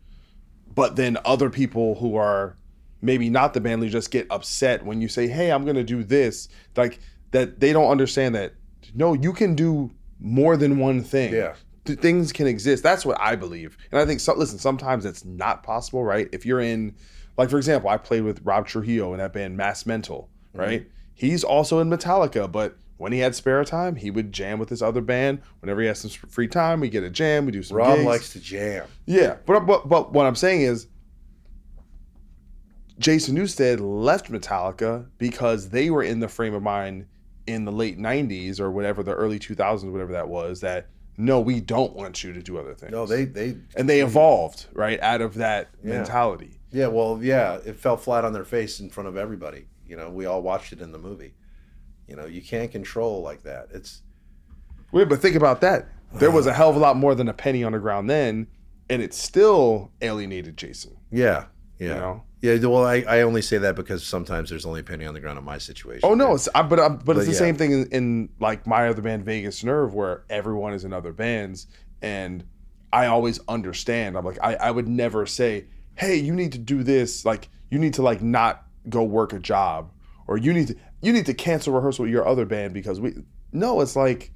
but then other people who are maybe not the band leader just get upset when you say, "Hey, I'm going to do this," like that they don't understand that. No, you can do more than one thing. Yeah. Th- things can exist. That's what I believe. And I think, so, listen, sometimes it's not possible, right? If you're in, like, for example, I played with Rob Trujillo in that band Mass Mental, hmm. right? He's also in Metallica, but when he had spare time, he would jam with this other band. Whenever he has some free time, we get a jam, we do some Rob gigs. likes to jam. Yeah, but, but but what I'm saying is, Jason Newsted left Metallica because they were in the frame of mind in the late '90s or whatever, the early 2000s, whatever that was. That no, we don't want you to do other things. No, they they and they evolved right out of that Yeah. mentality. yeah, well, yeah, it fell flat on their face in front of everybody. You know, we all watched it in the movie. You know, you can't control like that. It's Wait, but think about that. There was a hell of a lot more than a penny on the ground then, and it still alienated Jason. yeah, yeah. You know? Yeah, well, I, I only say that because sometimes there's only a penny on the ground in my situation. Oh no, it's I, but I, but But it's the yeah. same thing in, in like my other band, Vagus Nerve, where everyone is in other bands, and I always understand. I'm like, I, I would never say, hey, you need to do this. Like, you need to like not go work a job, or you need to you need to cancel rehearsal with your other band because we. No, it's like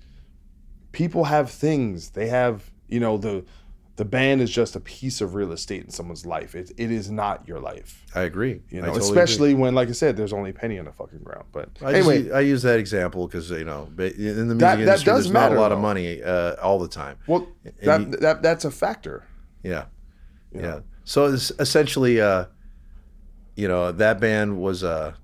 people have things. They have you know the the band is just a piece of real estate in someone's life. It it is not your life. I agree. You know, totally especially when, like I said, there's only a penny on the fucking ground. But. I anyway, just, I use that example because you know, in the music That- that industry, does there's not matter, a lot of money uh, all the time. Well, And that, you- that that's a factor. Yeah, yeah. So it's essentially, uh, you know, that band was uh,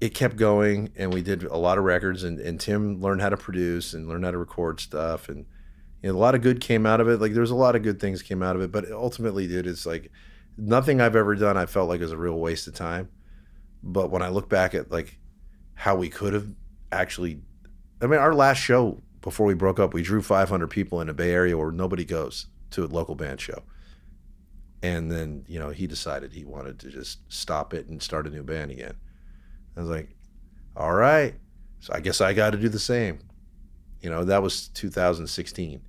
it kept going, and we did a lot of records, and, and Tim learned how to produce and learned how to record stuff, and you know, a lot of good came out of it. Like there's a lot of good things came out of it, but ultimately, dude, it's like nothing I've ever done. I felt like was a real waste of time. But when I look back at like how we could have actually, I mean, our last show before we broke up, we drew 500 people in a Bay Area where nobody goes to a local band show. And then, you know, he decided he wanted to just stop it and start a new band again. I was like, all right. So I guess I got to do the same. You know, that was 2016.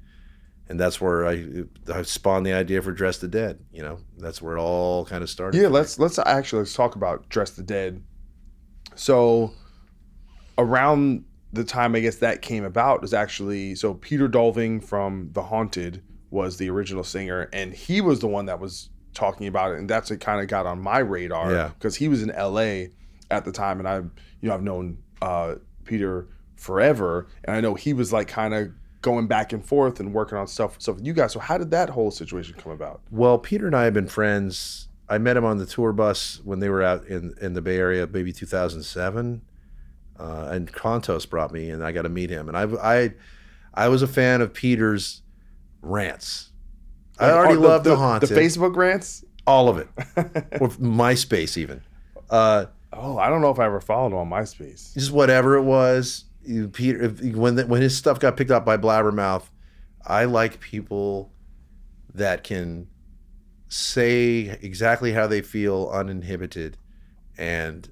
And that's where I, I spawned the idea for Dress the Dead. You know, that's where it all kind of started. Yeah, let's let's actually let's talk about Dress the Dead. So around the time I guess that came about is actually so Peter Dolving from The Haunted was the original singer, and he was the one that was talking about it, and that's what kind of got on my radar Yeah. because he was in L.A. at the time, and I, you know, I've known uh, Peter forever, and I know he was like kind of going back and forth and working on stuff stuff with you guys. So how did that whole situation come about? Well, Peter and I have been friends. I met him on the tour bus when they were out in, in the Bay Area, maybe 2007. Uh, and Contos brought me, and I got to meet him. And I, I, I was a fan of Peter's rants. I already oh, loved the, the, haunted, the Facebook rants. all of it, [laughs] With MySpace even. Uh, Oh, I don't know if I ever followed him on MySpace. just whatever it was. You, Peter, when the, when his stuff got picked up by Blabbermouth, I like people that can say exactly how they feel uninhibited, and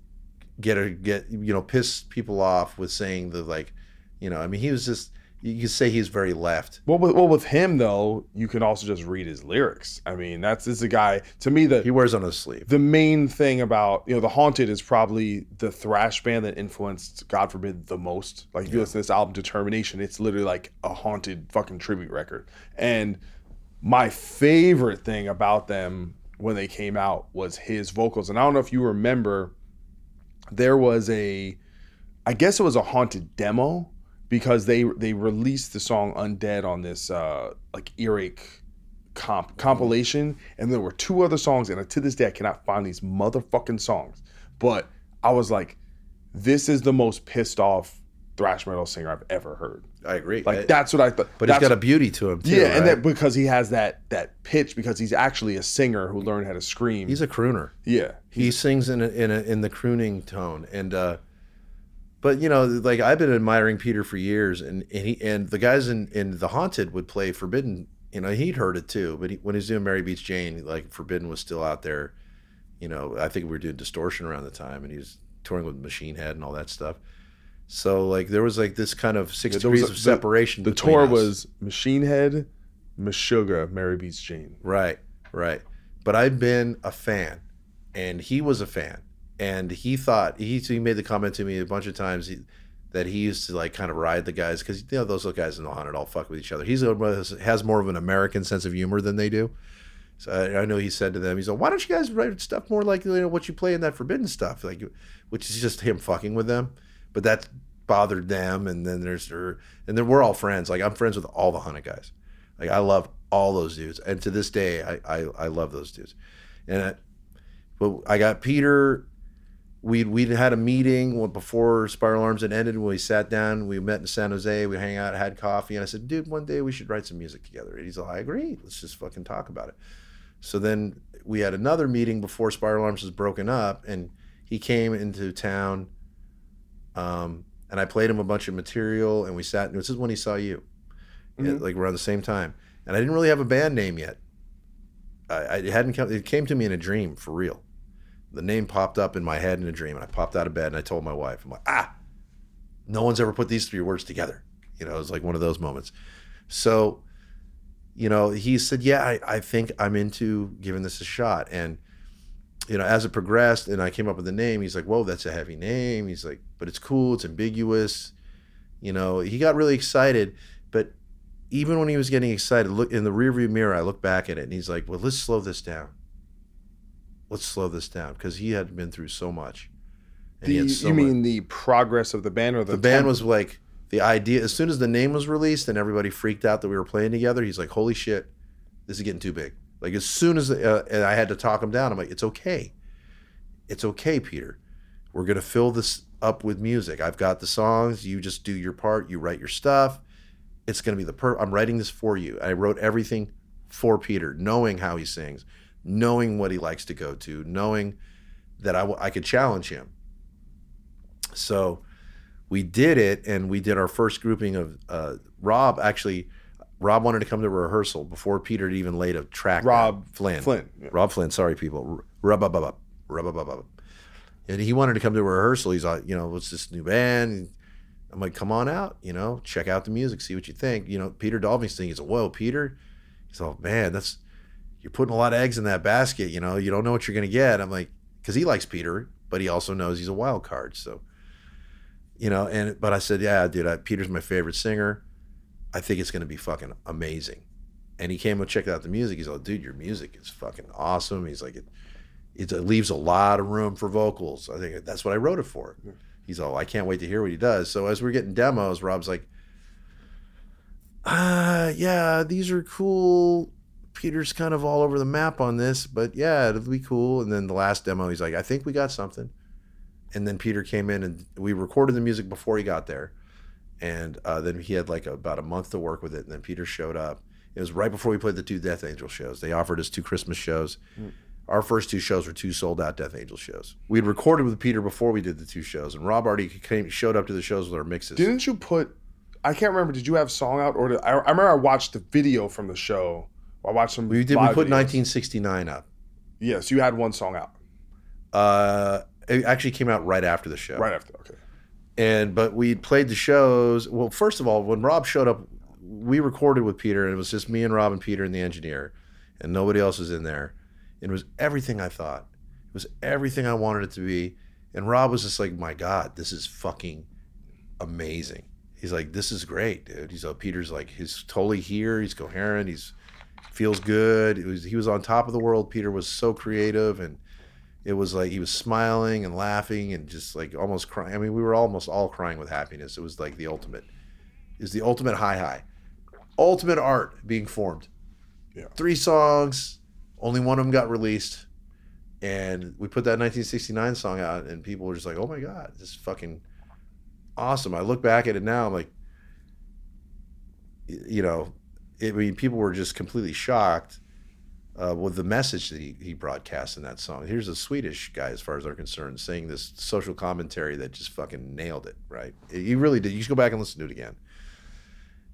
get a get you know piss people off with saying the like, you know. I mean, he was just you could say he's very left. Well, with, well, with him though, you can also just read his lyrics. I mean, that's this is a guy to me that He wears on his sleeve. the main thing about you know the haunted is probably the thrash band that influenced god forbid the most like if you listen to this album determination it's literally like a haunted fucking tribute record and my favorite thing about them when they came out was his vocals and i don't know if you remember there was a i guess it was a haunted demo because they they released the song undead on this uh like earache comp compilation, and there were two other songs, and to this day I cannot find these motherfucking songs. But I was like, this is the most pissed off thrash metal singer I've ever heard. I agree. Like Uh, that's what I thought. but he's got a beauty to him too. yeah, and that because he has that that pitch because he's actually a singer who learned how to scream. he's a crooner. yeah, he sings in a, in a, in the crooning tone and uh but you know like i've been admiring peter for years and, and he and the guys in in the haunted would play forbidden you know he'd heard it too but he, when he was doing mary beats jane like forbidden was still out there you know i think we were doing distortion around the time and he was touring with machine head and all that stuff so like there was like this kind of six Yeah, degrees a- of separation The, the tour us. was Machine Head, Meshuggah, Mary Beats Jane. Right, right. But I've been a fan, and he was a fan, and he thought he he made the comment to me a bunch of times he, that he used to like kind of ride the guys because you know those little guys in the haunted all fuck with each other. He's a, has more of an American sense of humor than they do. So I, I know he said to them, he's like, "Why don't you guys write stuff more like you know what you play in that forbidden stuff, like, which is just him fucking with them." But that bothered them, and then there's her, and then we're all friends. Like I'm friends with all the haunted guys. Like I love all those dudes, and to this day, I I, I love those dudes. And I, but I got Peter. We we had a meeting before Spiral Arms had ended. When we sat down, we met in San Jose. We hang out, had coffee, and I said, "Dude, one day we should write some music together." And he's like, "I agree. Let's just fucking talk about it." So then we had another meeting before Spiral Arms was broken up, and he came into town. Um, and I played him a bunch of material, and we sat. And this is when he saw you, Yeah, like around the same time. And I didn't really have a band name yet. I, I hadn't come. It came to me in a dream for real. The name popped up in my head in a dream, and I popped out of bed and I told my wife, "I'm like, ah, no one's ever put these three words together." You know, it was like one of those moments. So, you know, he said, "Yeah, I, I think I'm into giving this a shot." And you know, as it progressed, and I came up with the name, he's like, "Whoa, that's a heavy name." He's like, "But it's cool. It's ambiguous." You know, he got really excited, but even when he was getting excited, look in the rearview mirror, I look back at it, and he's like, "Well, let's slow this down. Let's slow this down," because he had been through so much. And The, he had so you much- mean the progress of the band or the, the band temp- was like the idea as soon as the name was released and everybody freaked out that we were playing together he's like holy shit this is getting too big. Like as soon as uh, and i had to talk him down. I'm like it's okay. It's okay peter. We're going to fill this up with music. I've got the songs. You just do your part. You write your stuff. It's going to be the per i'm writing this for you. I wrote everything for peter knowing how he sings knowing what he likes to go to knowing that I, w- I could challenge him. So we did it and we did our first grouping of uh, rob actually rob wanted to come to rehearsal before peter had even laid a track Robb Flynn. Flynn, yeah. Robb Flynn sorry people. Rub up up rub up and he wanted to come to rehearsal. He's like you know what's this new band? I'm like come on out you know check out the music see what you think. You know peter Dolving's thing he's like whoa peter. He's like man that's you're putting a lot of eggs in that basket you know you don't know what you're going to get i'm like because he likes peter but he also knows he's a wild card so you know, and but I said, yeah, dude, I, Peter's my favorite singer. I think it's gonna be fucking amazing. And he came and checked out the music. He's like, dude, your music is fucking awesome. He's like, it, it leaves a lot of room for vocals. I think that's what I wrote it for. He's all, I can't wait to hear what he does. So as we're getting demos, Rob's like, uh, yeah, these are cool. Peter's kind of all over the map on this, but yeah, it'll be cool. And then the last demo, he's like, I think we got something. And then Peter came in and we recorded the music before he got there. And uh, then he had like about a month to work with it. And then Peter showed up. It was right before we played the two Death Angel shows. They offered us two Christmas shows. Our first two shows were two sold out Death Angel shows. We had recorded with Peter before we did the two shows, and Rob already came, showed up to the shows with our mixes. Didn't you put? I can't remember. Did you have song out or did, I, I remember I watched the video from the show. I watched some. we did. We put videos. 1969 up. Yes, you had one song out Uh, it actually came out right after the show. right after. Okay. and but we played the shows. Well, first of all, when Rob showed up, we recorded with Peter, and it was just me and Rob and Peter and the engineer, and nobody else was in there. And it was everything I thought. It was everything I wanted it to be. And Rob was just like, "My God, this is fucking amazing." He's like, "This is great, dude." He's like, Peter's like, he's totally here. He's coherent. He's feels good. It was he was on top of the world. Peter was so creative and it was like he was smiling and laughing and just like almost crying. I mean, we were almost all crying with happiness. It was like the ultimate. Is the ultimate high high. Ultimate art being formed. Yeah. Three songs, only one of them got released. And we put that 1969 song out and people were just like, "Oh my god, this is fucking awesome." I look back at it now, I'm like you know, I mean, people were just completely shocked uh, with the message that he, he broadcast in that song. Here's a Swedish guy, as far as they're concerned, saying this social commentary that just fucking nailed it, right? He really did. You should go back and listen to it again.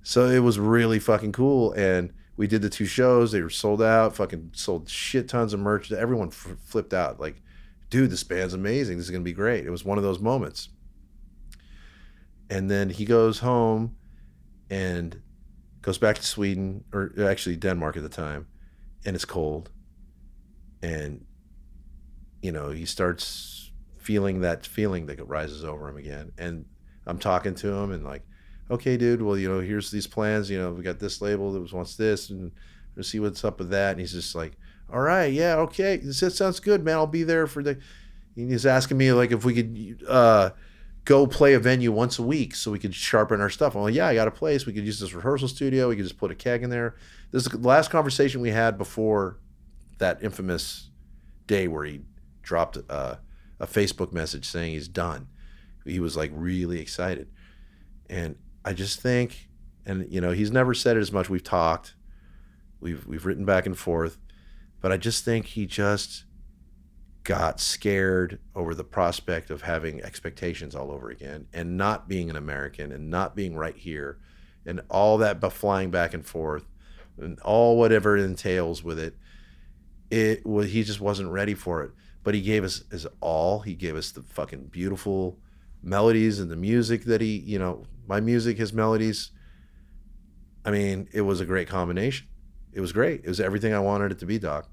So it was really fucking cool. And we did the two shows. They were sold out, fucking sold shit tons of merch. Everyone f- flipped out. Like, dude, this band's amazing. This is going to be great. It was one of those moments. And then he goes home and goes back to Sweden, or actually Denmark at the time, and it's cold. And, you know, he starts feeling that feeling that rises over him again. And I'm talking to him and like, okay, dude, well, you know, here's these plans. You know, we got this label that was wants this, and let's see what's up with that. And he's just like, all right, yeah, okay, that sounds good, man. I'll be there for the. And he's asking me like if we could uh, go play a venue once a week so we could sharpen our stuff. I'm like, yeah, I got a place. We could use this rehearsal studio. We could just put a keg in there. This is the last conversation we had before that infamous day where he dropped uh, a Facebook message saying he's done. He was like really excited. And I just think, and you know, he's never said it as much. We've talked, we've we've written back and forth, but I just think he just got scared over the prospect of having expectations all over again and not being an American and not being right here and all that flying back and forth and all whatever it entails with it. It was he just wasn't ready for it. But he gave us his all. He gave us the fucking beautiful melodies and the music that he, you know, my music, his melodies. I mean, it was a great combination. It was great. It was everything I wanted it to be, Doc.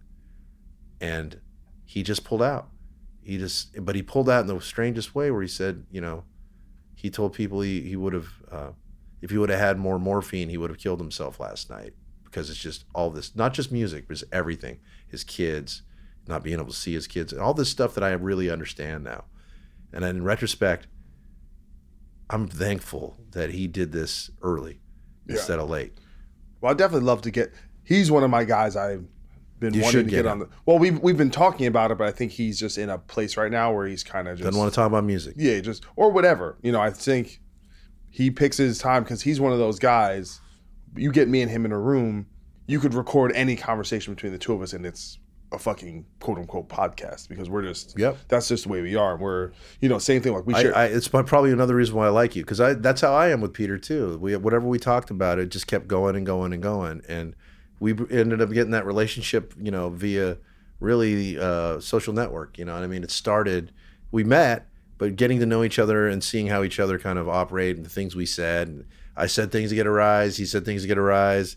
And he just pulled out. He just, but he pulled out in the strangest way where he said, you know, he told people he, he would have, uh, if he would have had more morphine, he would have killed himself last night because it's just all this, not just music, but it's everything. His kids, not being able to see his kids, and all this stuff that I really understand now. And in retrospect, I'm thankful that he did this early Yeah. instead of late. Well, I'd definitely love to get. He's one of my guys I've been You wanting to get get, on the. Well, we've we've been talking about it, but I think he's just in a place right now where he's kind of just Doesn't want to talk about music. yeah, just or whatever. You know, I think he picks his time because he's one of those guys. You get me and him in a room, you could record any conversation between the two of us, and it's a fucking quote unquote podcast because we're just Yep. That's just the way we are. We're you know same thing like we I, share. I, it's probably another reason why I like you because I that's how I am with Peter too. We whatever we talked about, it just kept going and going and going, and we ended up getting that relationship, you know, via really uh, social network. You know, what I mean, it started. We met, but getting to know each other and seeing how each other kind of operate and the things we said. And I said things to get a rise. He said things to get a rise.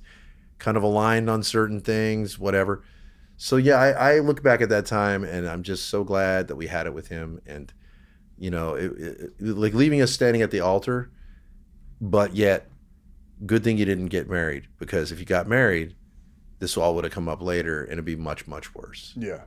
Kind of aligned on certain things, whatever. So yeah, I, I look back at that time and I'm just so glad that we had it with him and you know, it, it, like leaving us standing at the altar, but yet, good thing you didn't get married because if you got married, this all would have come up later and it'd be much much worse. Yeah.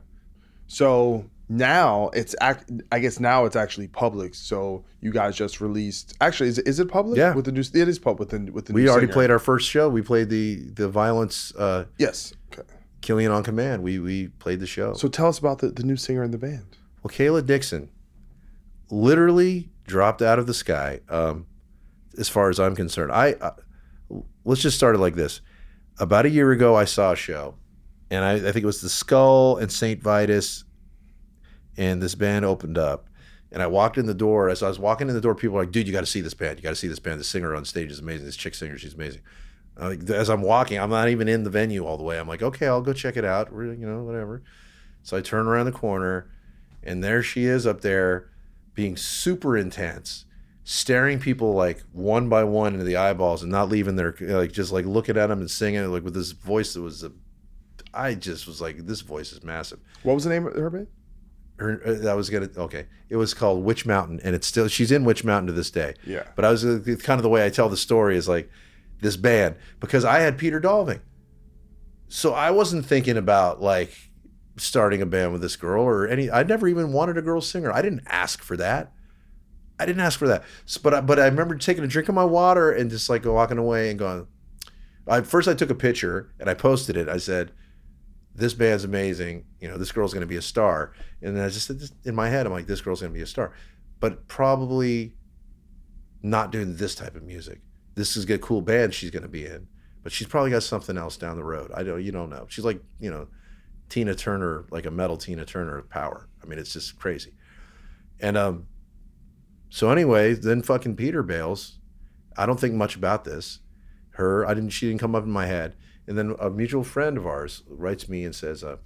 So now it's act. I guess now it's actually public. So you guys just released. Actually, is it, is it public? Yeah. With the new, it is public with the with the. We already singer. played our first show. We played the the violence uh, Yes. Okay. Killing on Command. We we played the show. So tell us about the, the new singer in the band. Well, Kayla Dixon literally dropped out of the sky. Um, as far as I'm concerned, I uh, let's just start it like this. About a year ago, I saw a show, and I, I think it was the Skull and Saint Vitus, and this band opened up. And I walked in the door. As I was walking in the door, people were like, "Dude, you got to see this band. You got to see this band. The singer on stage is amazing. This chick singer, she's amazing." Uh, as I'm walking, I'm not even in the venue all the way. I'm like, "Okay, I'll go check it out." You know, whatever. So I turn around the corner, and there she is up there, being super intense, staring people like one by one into the eyeballs, and not leaving their like just like looking at them and singing like with this voice that was a. I just was like, this voice is massive What was the name of her band? her uh, that was gonna okay it was called witch mountain and it's still she's in witch mountain to this day Yeah. but i was uh, kind of the way i tell the story is like this band because i had peter dolving so i wasn't thinking about like starting a band with this girl or any i never even wanted a girl singer i didn't ask for that i didn't ask for that but I, but i remember taking a drink of my water and just like walking away and going I, first i took a picture and i posted it i said this band's amazing. You know, this girl's going to be a star. And then I just said in my head, I'm like, this girl's going to be a star, but probably not doing this type of music. This is a cool band she's going to be in, but she's probably got something else down the road. I don't, you don't know. She's like, you know, Tina Turner, like a metal Tina Turner of power. I mean, it's just crazy. And um, so anyway, then fucking Peter bails. I don't think much about this. Her, I didn't. She didn't come up in my head. And then a mutual friend of ours writes me and says, uh,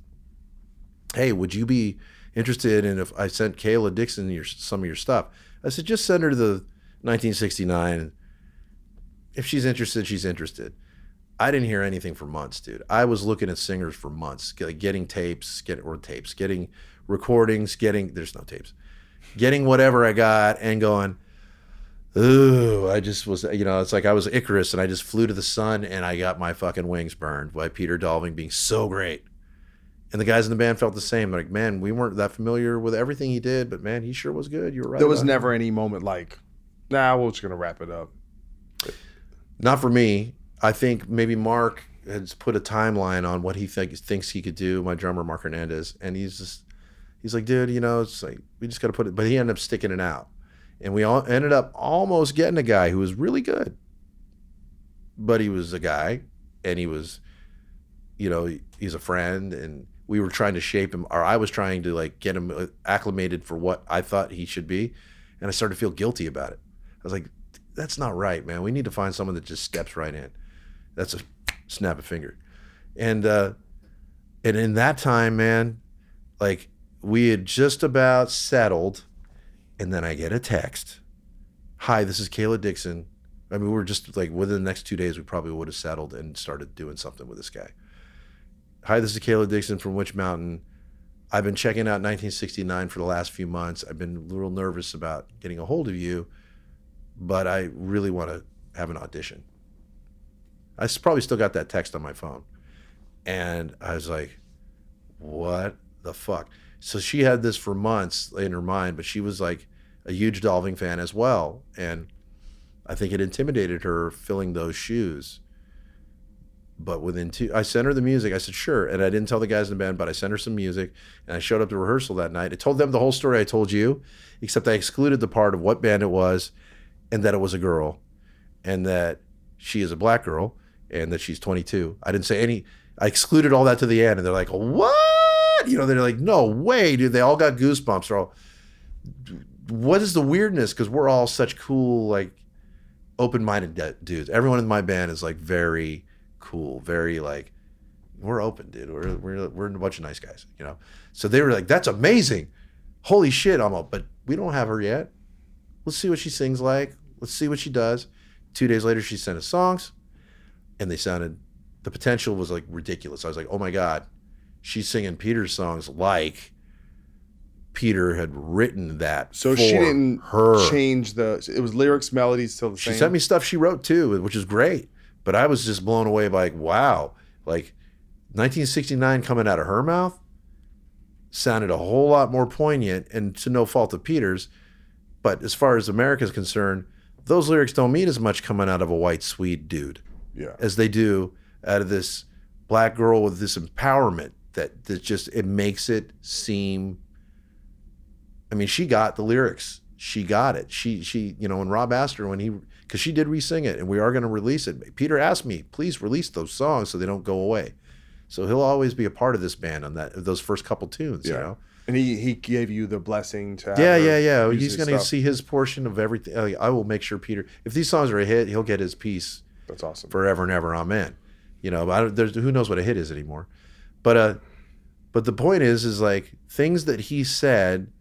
"Hey, would you be interested in if I sent Kayla Dixon your some of your stuff?" I said, "Just send her to the 1969. If she's interested, she's interested." I didn't hear anything for months, dude. I was looking at singers for months, like getting tapes, get or tapes, getting recordings, getting there's no tapes, getting whatever I got, and going. Ooh, I just was, you know, it's like I was Icarus and I just flew to the sun and I got my fucking wings burned by Peter Dolving being so great. And the guys in the band felt the same. Like, man, we weren't that familiar with everything he did, but man, he sure was good. You were right. There was about it." never any moment like, nah, we're just gonna wrap it up. Not for me. I think maybe Mark has put a timeline on what he think, thinks he could do. My drummer, Mark Hernandez, and he's just, he's like, dude, you know, it's like we just got to put it. But he ended up sticking it out, and we all ended up almost getting a guy who was really good, but he was a guy, and he was, you know, he's a friend, and we were trying to shape him, or I was trying to like get him uh, acclimated for what I thought he should be, and I started to feel guilty about it. I was like, that's not right, man. We need to find someone that just steps right in. That's a snap a finger. And uh and in that time, man, like we had just about settled and then I get a text. Hi, this is Kayla Dixon. I mean, we were just like within the next two days, we probably would have settled and started doing something with this guy. Hi, this is Kayla Dixon from Witch Mountain. I've been checking out 1969 for the last few months. I've been a little nervous about getting a hold of you, but I really want to have an audition. I probably still got that text on my phone. And I was like, what the fuck? So she had this for months in her mind, but she was like a huge Dolving fan as well. And I think it intimidated her filling those shoes. But within two, I sent her the music. I said, sure. And I didn't tell the guys in the band, but I sent her some music. And I showed up to rehearsal that night. I told them the whole story I told you, except I excluded the part of what band it was and that it was a girl and that she is a black girl and that she's 22. I didn't say any, I excluded all that to the end. And they're like, what? You know, they're like, no way, dude. They all got goosebumps. They're all, what is the weirdness? Because we're all such cool, like, open-minded dudes. Everyone in my band is like very cool, very like we're open, dude. We're we're we're a bunch of nice guys, you know. So they were like, "That's amazing, holy shit!" I'm all, but we don't have her yet. Let's see what she sings like. Let's see what she does. Two days later, she sent us songs, and they sounded. The potential was like ridiculous. I was like, "Oh my god, she's singing Peter's songs like." Peter had written that. So she didn't her. change the. It was lyrics, melodies still the She same. sent me stuff she wrote too, which is great. But I was just blown away by like, wow, like 1969 coming out of her mouth sounded a whole lot more poignant and to no fault of Peter's. But as far as America's concerned, those lyrics don't mean as much coming out of a white Swede dude Yeah. as they do out of this black girl with this empowerment that, that just it makes it seem I mean, she got the lyrics. She got it. She she, you know, when Rob asked her when he because she did re-sing it and we are going to release it. Peter asked me, please release those songs so they don't go away. So he'll always be a part of this band on that those first couple tunes, you Yeah. know. And he he gave you the blessing to. have Yeah, yeah, yeah. He's going to see his portion of everything. Oh, I I will make sure Peter, if these songs are a hit, he'll get his piece That's awesome. forever and ever. Amen. You know, but I don't, there's who knows what a hit is anymore. But uh, but the point is, is like things that he said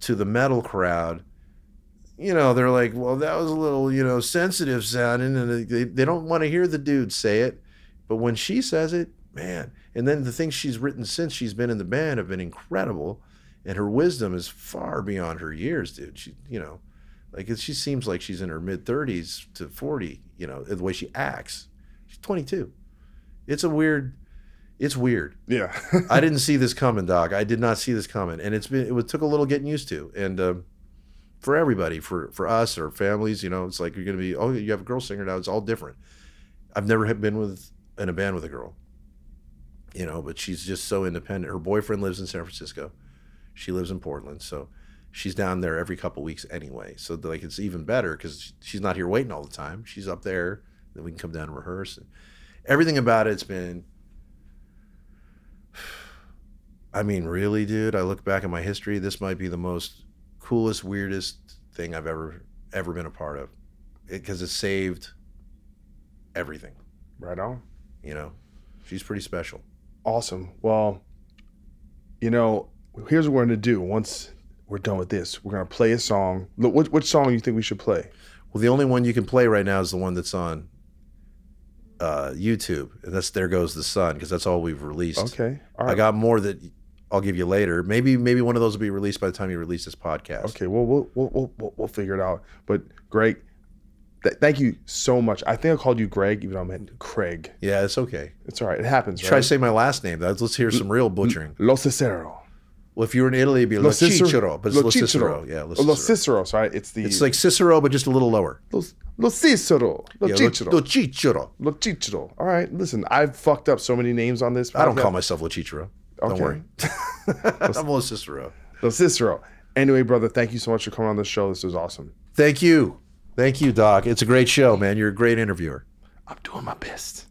to the metal crowd. You know, they're like, well, that was a little, you know, sensitive sounding, and they, they don't want to hear the dude say it. But when she says it, man, and then the things she's written since she's been in the band have been incredible, and her wisdom is far beyond her years, dude. She, you know, like she seems like she's in her mid thirties to forty. You know, the way she acts. She's twenty two. It's a weird. It's weird. Yeah. I didn't [laughs] see this coming, Doc. I did not see this coming, and it's been it took a little getting used to, and um, for everybody, for for us or families, you know, it's like you're gonna be oh you have a girl singer now. It's all different. I've never been with in a band with a girl, you know, but she's just so independent. Her boyfriend lives in San Francisco, she lives in Portland, so she's down there every couple weeks anyway. So like it's even better because she's not here waiting all the time. She's up there, then we can come down and rehearse. Everything about it's been I mean, really, dude, I look back at my history, this might be the most coolest, weirdest thing I've ever ever been a part of. Because it, saved everything, right on. you know. She's pretty special. Awesome. Well, you know, here's what we're gonna do. Once we're done with this, we're gonna play a song. Look, which, which song do you think we should play? Well, the only one you can play right now is the one that's on uh, YouTube, and that's "There Goes the Sun" because that's all we've released. Okay. All I got more that I'll give you later. Maybe maybe one of those will be released by the time you release this podcast. Okay. Well, we'll we'll we'll, we'll, figure it out. But Greg, th- thank you so much. I think I called you Greg, even though I meant Craig. Yeah, it's okay. It's all right. It happens. Try to say my last name. Let's let's hear some real butchering. Lo Cicero. Well, if you were in Italy, it'd be Lo Cicero, but it's Lo Cicero. Yeah, Lo Lo Cicero. Cicero. Sorry, it's the It's like Cicero, but just a little lower. Lo, Lo Cicero. Lo Yeah, Cicero. Lo, Lo Cicero. Lo Cicero. All right. Listen, I've fucked up so many names on this. I don't call myself Lo Cicero. Don't Okay. worry. [laughs] I'm Lo Cicero. Lo Cicero. Anyway, brother, thank you so much for coming on the show. This was awesome. Thank you. Thank you, Doc. It's a great show, man. You're a great interviewer. I'm doing my best.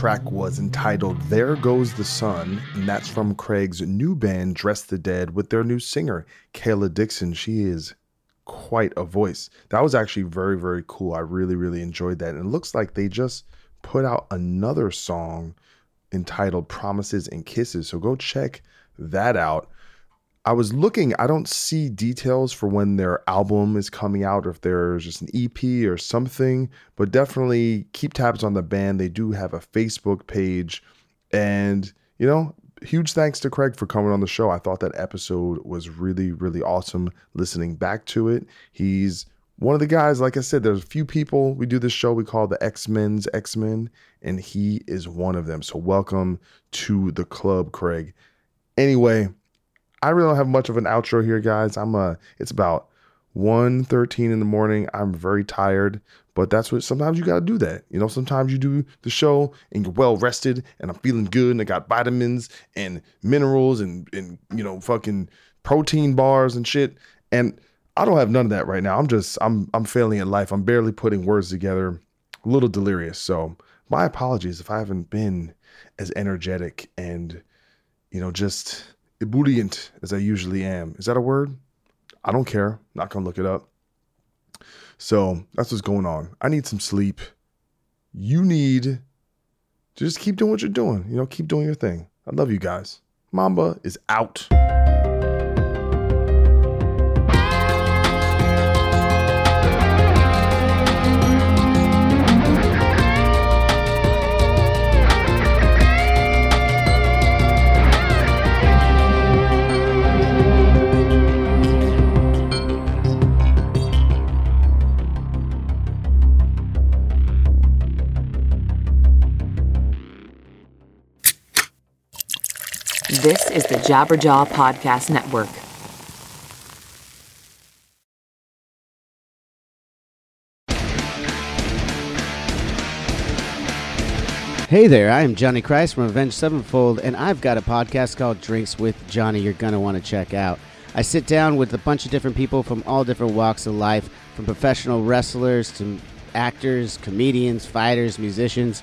Track was entitled There Goes the Sun, and that's from Craig's new band, Dress the Dead, with their new singer, Kayla Dixon. She is quite a voice. That was actually very, very cool. I really, really enjoyed that. And it looks like they just put out another song entitled Promises and Kisses. So go check that out. I was looking, I don't see details for when their album is coming out or if there's just an EP or something, but definitely keep tabs on the band. They do have a Facebook page. And, you know, huge thanks to Craig for coming on the show. I thought that episode was really, really awesome listening back to it. He's one of the guys, like I said, there's a few people we do this show we call the Ex Men's Ex Men, and he is one of them. So welcome to the club, Craig. Anyway, I really don't have much of an outro here, guys. I'm uh it's about 1.13 in the morning. I'm very tired, but that's what sometimes you gotta do that. You know, sometimes you do the show and you're well rested and I'm feeling good and I got vitamins and minerals and and you know, fucking protein bars and shit. And I don't have none of that right now. I'm just I'm I'm failing at life. I'm barely putting words together. A little delirious. So my apologies if I haven't been as energetic and you know just ebullient as I usually am. Is that a word? I don't care. Not gonna look it up. So that's what's going on. I need some sleep. You need to just keep doing what you're doing. You know, keep doing your thing. I love you guys. Mamba is out. This is the Jabberjaw Podcast Network. Hey there, I am Johnny Christ from Avenged Sevenfold, and I've got a podcast called Drinks with Johnny you're going to want to check out. I sit down with a bunch of different people from all different walks of life, from professional wrestlers to actors, comedians, fighters, musicians,